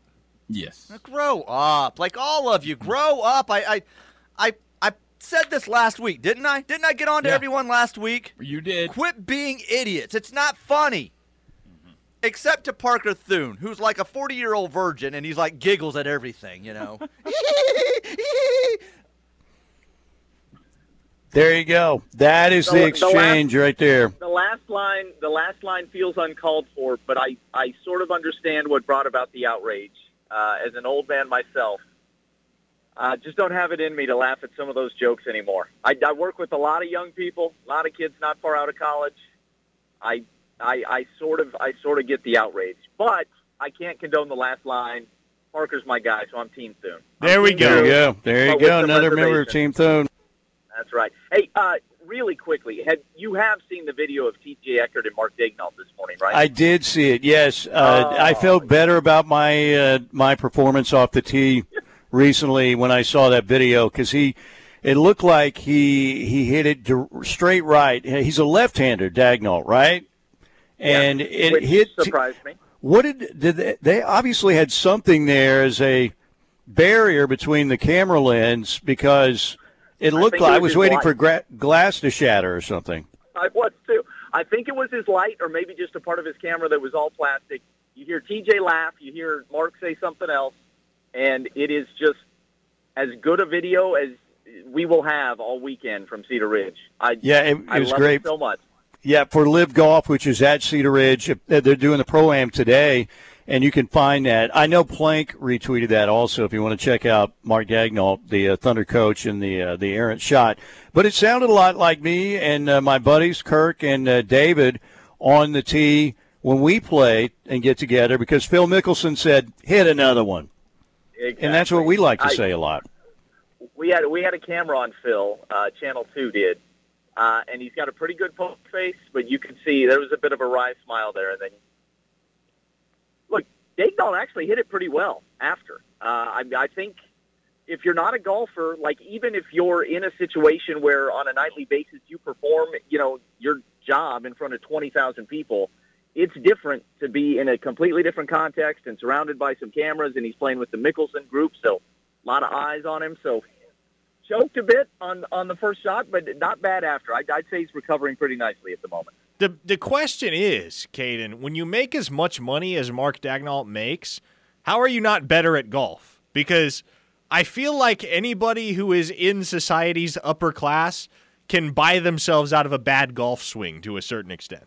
D: Yes.
C: Grow up, like all of you. Grow up. I, I, I, I said this last week, didn't I? Didn't I get on to
D: Yeah.
C: everyone last week?
D: You did.
C: Quit being idiots. It's not funny. Except to Parker Thune, who's like a 40 year old virgin and he's like giggles at everything, you know?
A: There you go. That is
I: The-
A: the
I: the
A: exchange right there.
I: The last line, the last line feels uncalled for, but I, I sort of understand what brought about the outrage. Uh, as an old man myself, uh, just don't have it in me to laugh at some of those jokes anymore. I, I work with a lot of young people, a lot of kids not far out of college. I, I, I sort of, I sort of get the outrage, but I can't condone the last line. Parker's my guy, so I'm Team Thune.
B: There we
A: There
B: go.
A: you go. There you go. Another member of. Team Thune.
I: That's right. Hey, uh, really quickly, had you have seen the video of T.J. Eckert and Mark Daignault this morning, right?
A: I did see it. Yes, uh, I
I: Oh.
A: felt better about my uh, my performance off the tee recently when I saw that video because he. It looked like he he hit it straight right. He's a left-hander, Daignault, right? And it
I: Which
A: hit.
I: surprised me.
A: What did did they, they obviously had something there as a barrier between the camera lens because it looked
I: think
A: like
I: it
A: I
I: was
A: was waiting
I: light.
A: for gra- glass to shatter or something.
I: I was too. I think it was his light, or maybe just a part of his camera that was all plastic. You hear TJ laugh, you hear Mark say something else, and it is just as good a video as we will have all weekend from Cedar Ridge. I
A: Yeah, it, it
I: I
A: was great.
I: it so much.
A: Yeah, for Live Golf, which is at Cedar Ridge, uh, they're doing the pro am today, and you can find that. I know Plank retweeted that also. If you want to check out Mark Daignault, the uh, Thunder coach and the uh, the errant shot, but it sounded a lot like me and uh, my buddies Kirk and uh, David on the tee when we play and get together because Phil Mickelson said, "Hit another one," and that's what we like to
I: I-
A: say a lot.
I: we had we had a camera on Phil, uh, Channel Two did, uh, and he's got a pretty good poker face, but you could see there was a bit of a wry smile there. And then, look, Daignault actually hit it pretty well after. Uh, I, I think if you're not a golfer, like even if you're in a situation where on a nightly basis you perform, you know, your job in front of twenty thousand people. It's different to be in a completely different context and surrounded by some cameras, and he's playing with the Mickelson group, so a lot of eyes on him. So choked a bit on on the first shot, but not bad after. I'd, I'd say he's recovering pretty nicely at the moment.
B: The the question is, Caden, when you make as much money as Mark Daignault makes, how are you not better at golf? Because I feel like anybody who is in society's upper class can buy themselves out of a bad golf swing to a certain extent.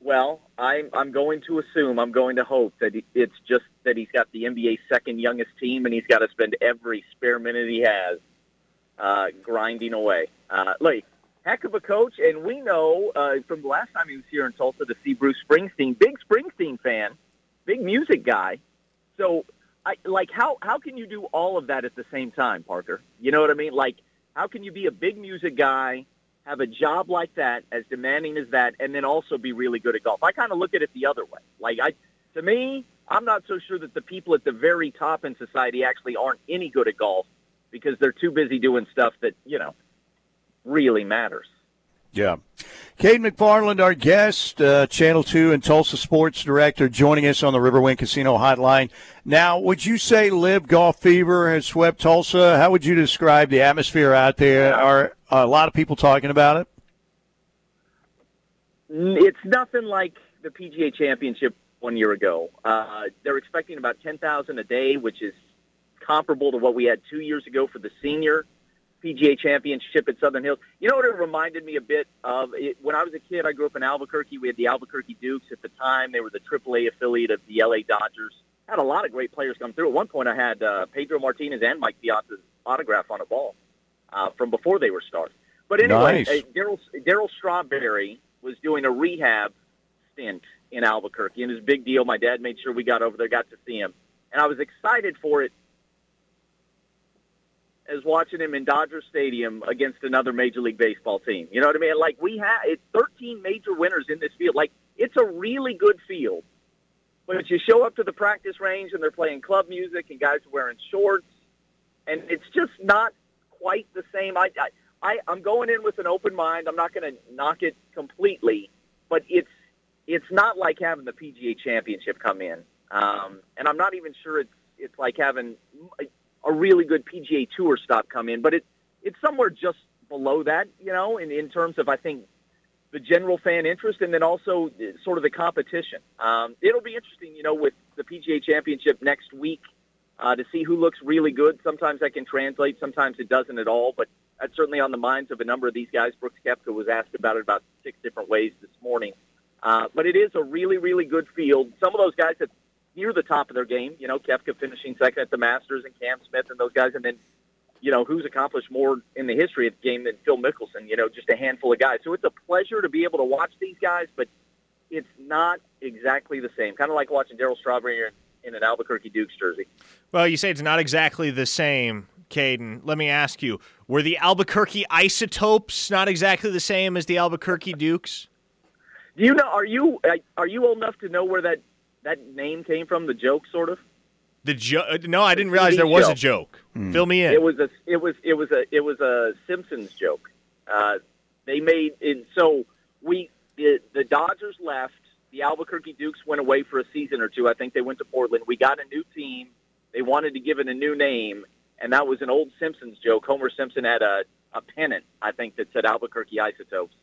I: Well, I'm I'm going to assume, I'm going to hope that he- it's just that he's got the NBA's second youngest team, and he's got to spend every spare minute he has uh, grinding away. Uh, like heck of a coach, and we know uh, from the last time he was here in Tulsa to see Bruce Springsteen, big Springsteen fan, big music guy. So, I like how how can you do all of that at the same time, Parker? You know what I mean? Like, how can you be a big music guy? have a job like that, as demanding as that, and then also be really good at golf. I kind of look at it the other way. Like I, to me, I'm not so sure that the people at the very top in society actually aren't any good at golf because they're too busy doing stuff that you know really matters.
A: Yeah. Cade McFarland, our guest, uh, Channel 2 and Tulsa Sports Director, joining us on the Riverwind Casino Hotline. Now, would you say Live Golf Fever has swept Tulsa? How would you describe the atmosphere out there? Are a lot of people talking about it?
I: It's nothing like the PGA Championship one year ago. Uh, they're expecting about ten thousand a day, which is comparable to what we had two years ago for the senior PGA Championship at Southern Hills. You know what it reminded me a bit of? It, when I was a kid, I grew up in Albuquerque. We had the Albuquerque Dukes at the time. They were the AAA affiliate of the LA Dodgers. Had a lot of great players come through. At one point, I had uh, Pedro Martinez and Mike Piazza's autograph on a ball uh, from before they were stars. But anyway,
A: Nice.
I: uh, Darryl Darryl Strawberry was doing a rehab stint in Albuquerque, and it was a big deal. My dad made sure we got over there, got to see him, and I was excited for it as watching him in Dodger Stadium against another Major League Baseball team. You know what I mean? Like we have, it's 13 major winners in this field. Like it's a really good field. But you show up to the practice range and they're playing club music and guys are wearing shorts, and it's just not quite the same. I, I, I I'm going in with an open mind. I'm not going to knock it completely, but it's it's not like having the PGA Championship come in, um, and I'm not even sure it's it's like having a really good PGA Tour stop come in, but it it's somewhere just below that, you know, in in terms of I think the general fan interest and then also uh, sort of the competition. Um, it'll be interesting, you know, with the PGA Championship next week uh, to see who looks really good. Sometimes that can translate, sometimes it doesn't at all, but that's certainly on the minds of a number of these guys. Brooks Koepka was asked about it about six different ways this morning. Uh, but it is a really, really good field. Some of those guys that near the top of their game, you know, Koepka finishing second at the Masters and Cam Smith and those guys, and then, you know, who's accomplished more in the history of the game than Phil Mickelson, you know, just a handful of guys. So it's a pleasure to be able to watch these guys, but it's not exactly the same. Kind of like watching Darryl Strawberry in, in an Albuquerque Dukes jersey.
B: Well, you say it's not exactly the same, Caden. Let me ask you: Were the Albuquerque Isotopes not exactly the same as the Albuquerque Dukes?
I: Do you know? Are you uh, are you old enough to know where that that name came from? The joke, sort of.
B: The joke? No, I didn't realize there was a joke. Fill me in.
I: It was a it was it was a it was a Simpsons joke. Uh, they made and so we the, the Dodgers left. The Albuquerque Dukes went away for a season or two. I think they went to Portland. We got a new team. They wanted to give it a new name, and that was an old Simpsons joke. Homer Simpson had a a pennant, I think, that said Albuquerque Isotopes,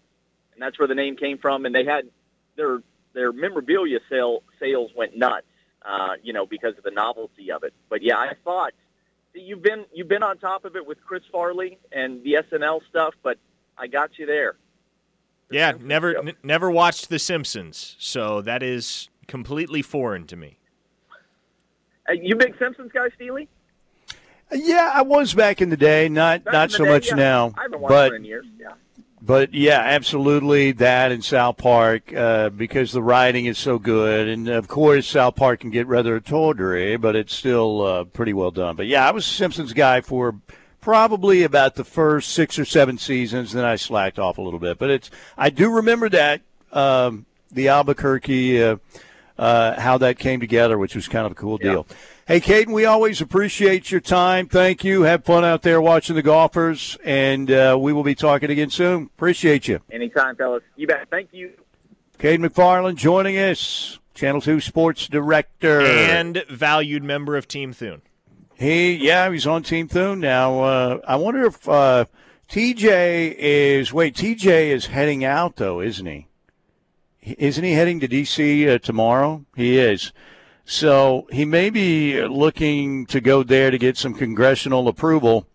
I: and that's where the name came from. And they had their their memorabilia sale sales went nuts, uh, you know, because of the novelty of it. But yeah, I thought see, you've been you've been on top of it with Chris Farley and the SNL stuff, but I got you there.
B: yeah, never n- never watched The Simpsons, so that is completely foreign to me.
I: Uh, you big Simpsons guy, Steely?
A: Yeah, I was back in the day, not
I: Back
A: not so
I: day,
A: much
I: yeah.
A: now.
I: I haven't watched
A: but
I: it in years. Yeah.
A: But yeah, absolutely that in South Park uh, because the writing is so good, and of course South Park can get rather tawdry, but it's still uh, pretty well done. But yeah, I was Simpsons guy for probably about the first six or seven seasons, then I slacked off a little bit. But it's I do remember that um, the Albuquerque uh, uh, how that came together, which was kind of a cool deal. Hey, Caden, we always appreciate your time. Thank you. Have fun out there watching the golfers, and uh, we will be talking again soon. Appreciate you.
I: Anytime, fellas. You bet. Thank you.
A: Caden McFarland joining us, Channel 2 Sports Director.
B: And valued member of Team Thune.
A: He, yeah, he's on Team Thune now. Uh, I wonder if uh, TJ is, wait, TJ is heading out, though, isn't he? Isn't he heading to D.C. Uh, tomorrow? He is. So he may be looking to go there to get some congressional approval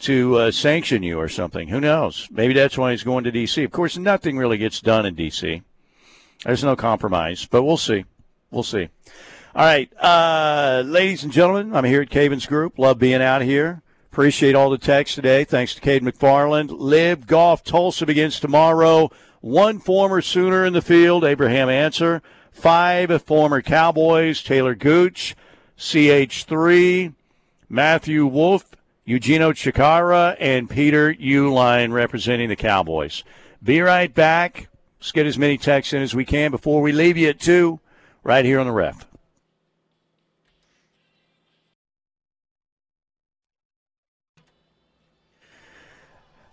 A: to uh, sanction you or something. Who knows? Maybe that's why he's going to D.C. Of course, nothing really gets done in D.C. There's no compromise, but we'll see. We'll see. All right, uh, ladies and gentlemen, I'm here at Cavens Group. Love being out here. Appreciate all the texts today. Thanks to Cade McFarland. Live Golf Tulsa begins tomorrow. One former Sooner in the field, Abraham Ancer. Five former Cowboys, Taylor Gooch, CH3, Matthew Wolff, Eugenio Chacarra, and Peter Uihlein representing the Cowboys. Be right back. Let's get as many texts in as we can before we leave you at 2 right here on the ref.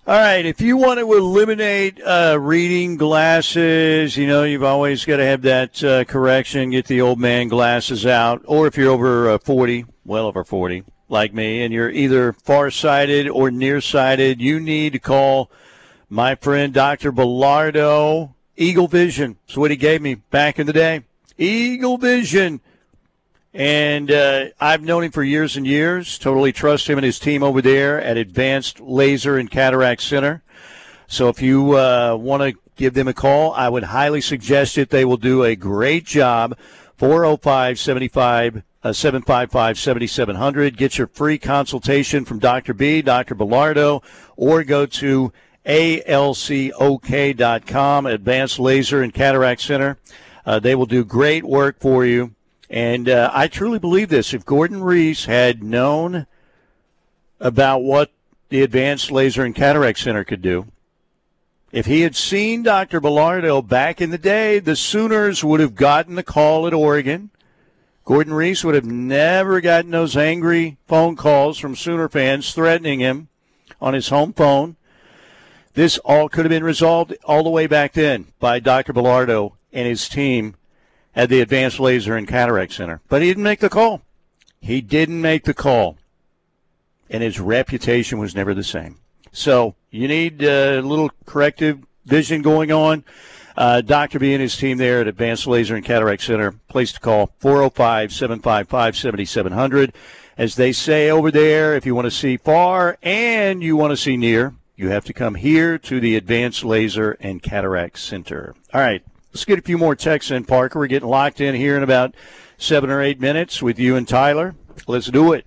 A: All right, if you want to eliminate uh, reading glasses, you know, you've always got to have that uh, correction, get the old man glasses out. Or if you're over uh, 40, well over 40, like me, and you're either farsighted or nearsighted, you need to call my friend Dr. Bellardo. Eagle Vision. That's what he gave me back in the day. Eagle Vision. And uh, I've known him for years and years. Totally trust him and his team over there at Advanced Laser and Cataract Center. So if you uh, want to give them a call, I would highly suggest it. They will do a great job. 405 75 uh, 755 7700. Get your free consultation from Dr. B, Dr. Bellardo, or go to alcok.com, Advanced Laser and Cataract Center. Uh, they will do great work for you. And uh, I truly believe this. If Gordon Riese had known about what the Advanced Laser and Cataract Center could do, if he had seen Dr. Bellardo back in the day, the Sooners would have gotten the call at Oregon. Gordon Riese would have never gotten those angry phone calls from Sooner fans threatening him on his home phone. This all could have been resolved all the way back then by Dr. Bellardo and his team at the Advanced Laser and Cataract Center. But he didn't make the call. He didn't make the call. And his reputation was never the same. So you need a little corrective vision going on. Uh, Dr. B and his team there at Advanced Laser and Cataract Center, place to call 405 755 7700. As they say over there, if you want to see far and you want to see near, you have to come here to the Advanced Laser and Cataract Center. All right, let's get a few more texts in, Parker. We're getting locked in here in about seven or eight minutes with you and Tyler. Let's do it.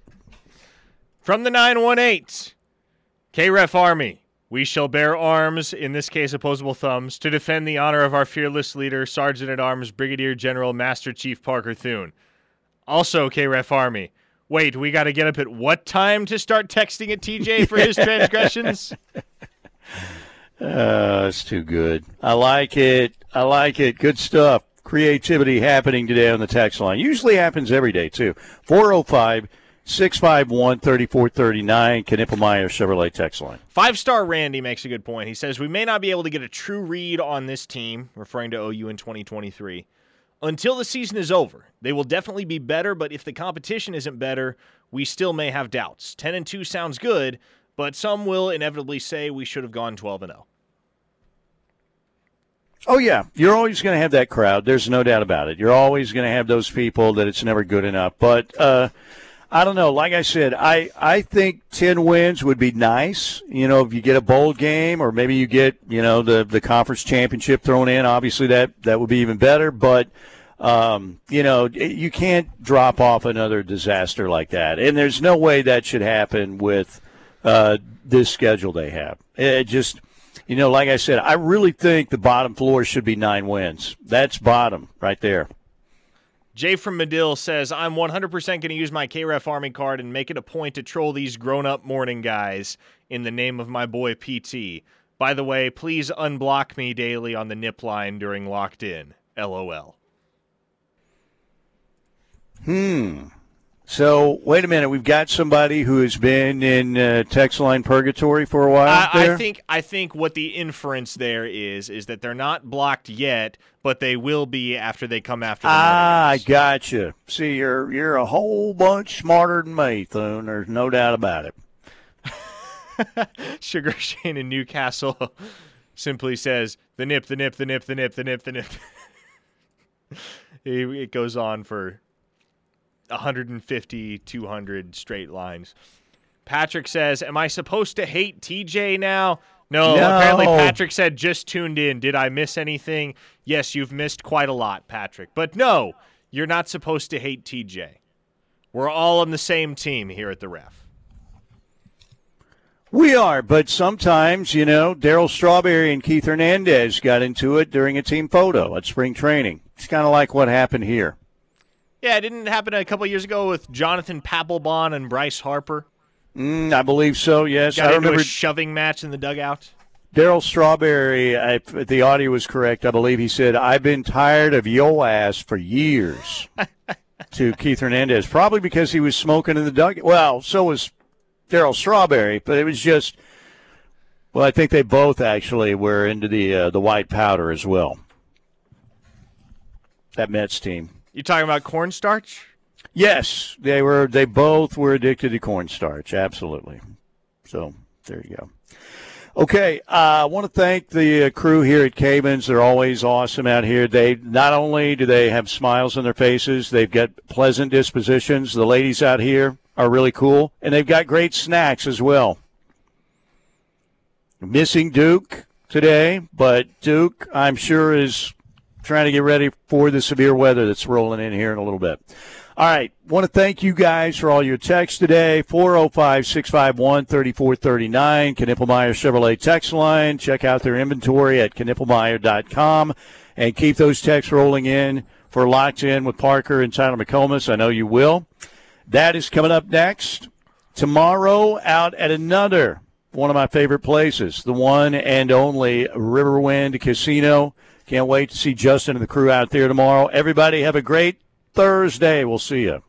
B: From the 918, KREF Army, we shall bear arms, in this case opposable thumbs, to defend the honor of our fearless leader, Sergeant at Arms Brigadier General Master Chief Parker Thune. Also, KREF Army. Wait, we got to get up at what time to start texting at TJ for his transgressions?
A: Uh, it's too good. I like it. I like it. Good stuff. Creativity happening today on the text line. Usually happens every day, too. 405 651 3439, Knippelmier Chevrolet text line.
B: Five star Randy makes a good point. He says, We may not be able to get a true read on this team, referring to OU in 2023, until the season is over. They will definitely be better, but if the competition isn't better, we still may have doubts. 10 and 2 sounds good, but some will inevitably say we should have gone 12 and 0.
A: Oh yeah, you're always going to have that crowd. There's no doubt about it. You're always going to have those people that it's never good enough. But uh, I don't know. Like I said, I I think ten wins would be nice. You know, if you get a bowl game, or maybe you get you know the the conference championship thrown in. Obviously, that that would be even better. But um, you know, you can't drop off another disaster like that, and there's no way that should happen with uh, this schedule they have. It just you know, like I said, I really think the bottom floor should be nine wins. That's bottom right there.
B: Jay from Medill says, I'm 100% going to use my KREF Army card and make it a point to troll these grown up morning guys in the name of my boy PT. By the way, please unblock me daily on the nip line during locked in. LOL.
A: Hmm. So wait a minute, we've got somebody who has been in uh, text line purgatory for a while.
B: I, I, think I think what the inference there is is that they're not blocked yet, but they will be after they come after. The
A: ah, I gotcha. See, you're you're a whole bunch smarter than me, Thune. There's no doubt about
B: it. Sugar Shane in Newcastle simply says the nip, the nip, the nip, the nip, the nip, the nip. it goes on for 150, 200 straight lines. Patrick says, Am I supposed to hate TJ now? No, no, apparently Patrick said just tuned in. Did I miss anything? Yes, you've missed quite a lot, Patrick. But no, you're not supposed to hate TJ. We're all on the same team here at the ref.
A: We are, but sometimes, you know, Darryl Strawberry and Keith Hernandez got into it during a team photo at spring training. It's kind of like what happened here.
B: Yeah, it didn't happen a couple years ago with Jonathan Papelbon and Bryce Harper.
A: Mm, I believe so. Yes,
B: Got
A: I
B: into
A: remember
B: a shoving match in the dugout.
A: Darryl Strawberry, if the audio was correct, I believe he said, "I've been tired of yo ass for years." to Keith Hernandez, probably because he was smoking in the dugout. Well, so was Darryl Strawberry, but it was just. Well, I think they both actually were into the uh, the white powder as well. That Mets team.
B: You talking about cornstarch?
A: Yes, they were. They both were addicted to cornstarch. Absolutely. So there you go. Okay, uh, I want to thank the uh, crew here at Cavens. They're always awesome out here. They not only do they have smiles on their faces, they've got pleasant dispositions. The ladies out here are really cool, and they've got great snacks as well. Missing Duke today, but Duke, I'm sure, is trying to get ready for the severe weather that's rolling in here in a little bit. All right. Want to thank you guys for all your texts today. 405 651 3439. Knippelmier Chevrolet text line. Check out their inventory at knippelmier.com and keep those texts rolling in for Locked In with Parker and Tyler McComas. I know you will. That is coming up next. Tomorrow, out at another one of my favorite places, the one and only Riverwind Casino. Can't wait to see Justin and the crew out there tomorrow. Everybody have a great Thursday. We'll see you.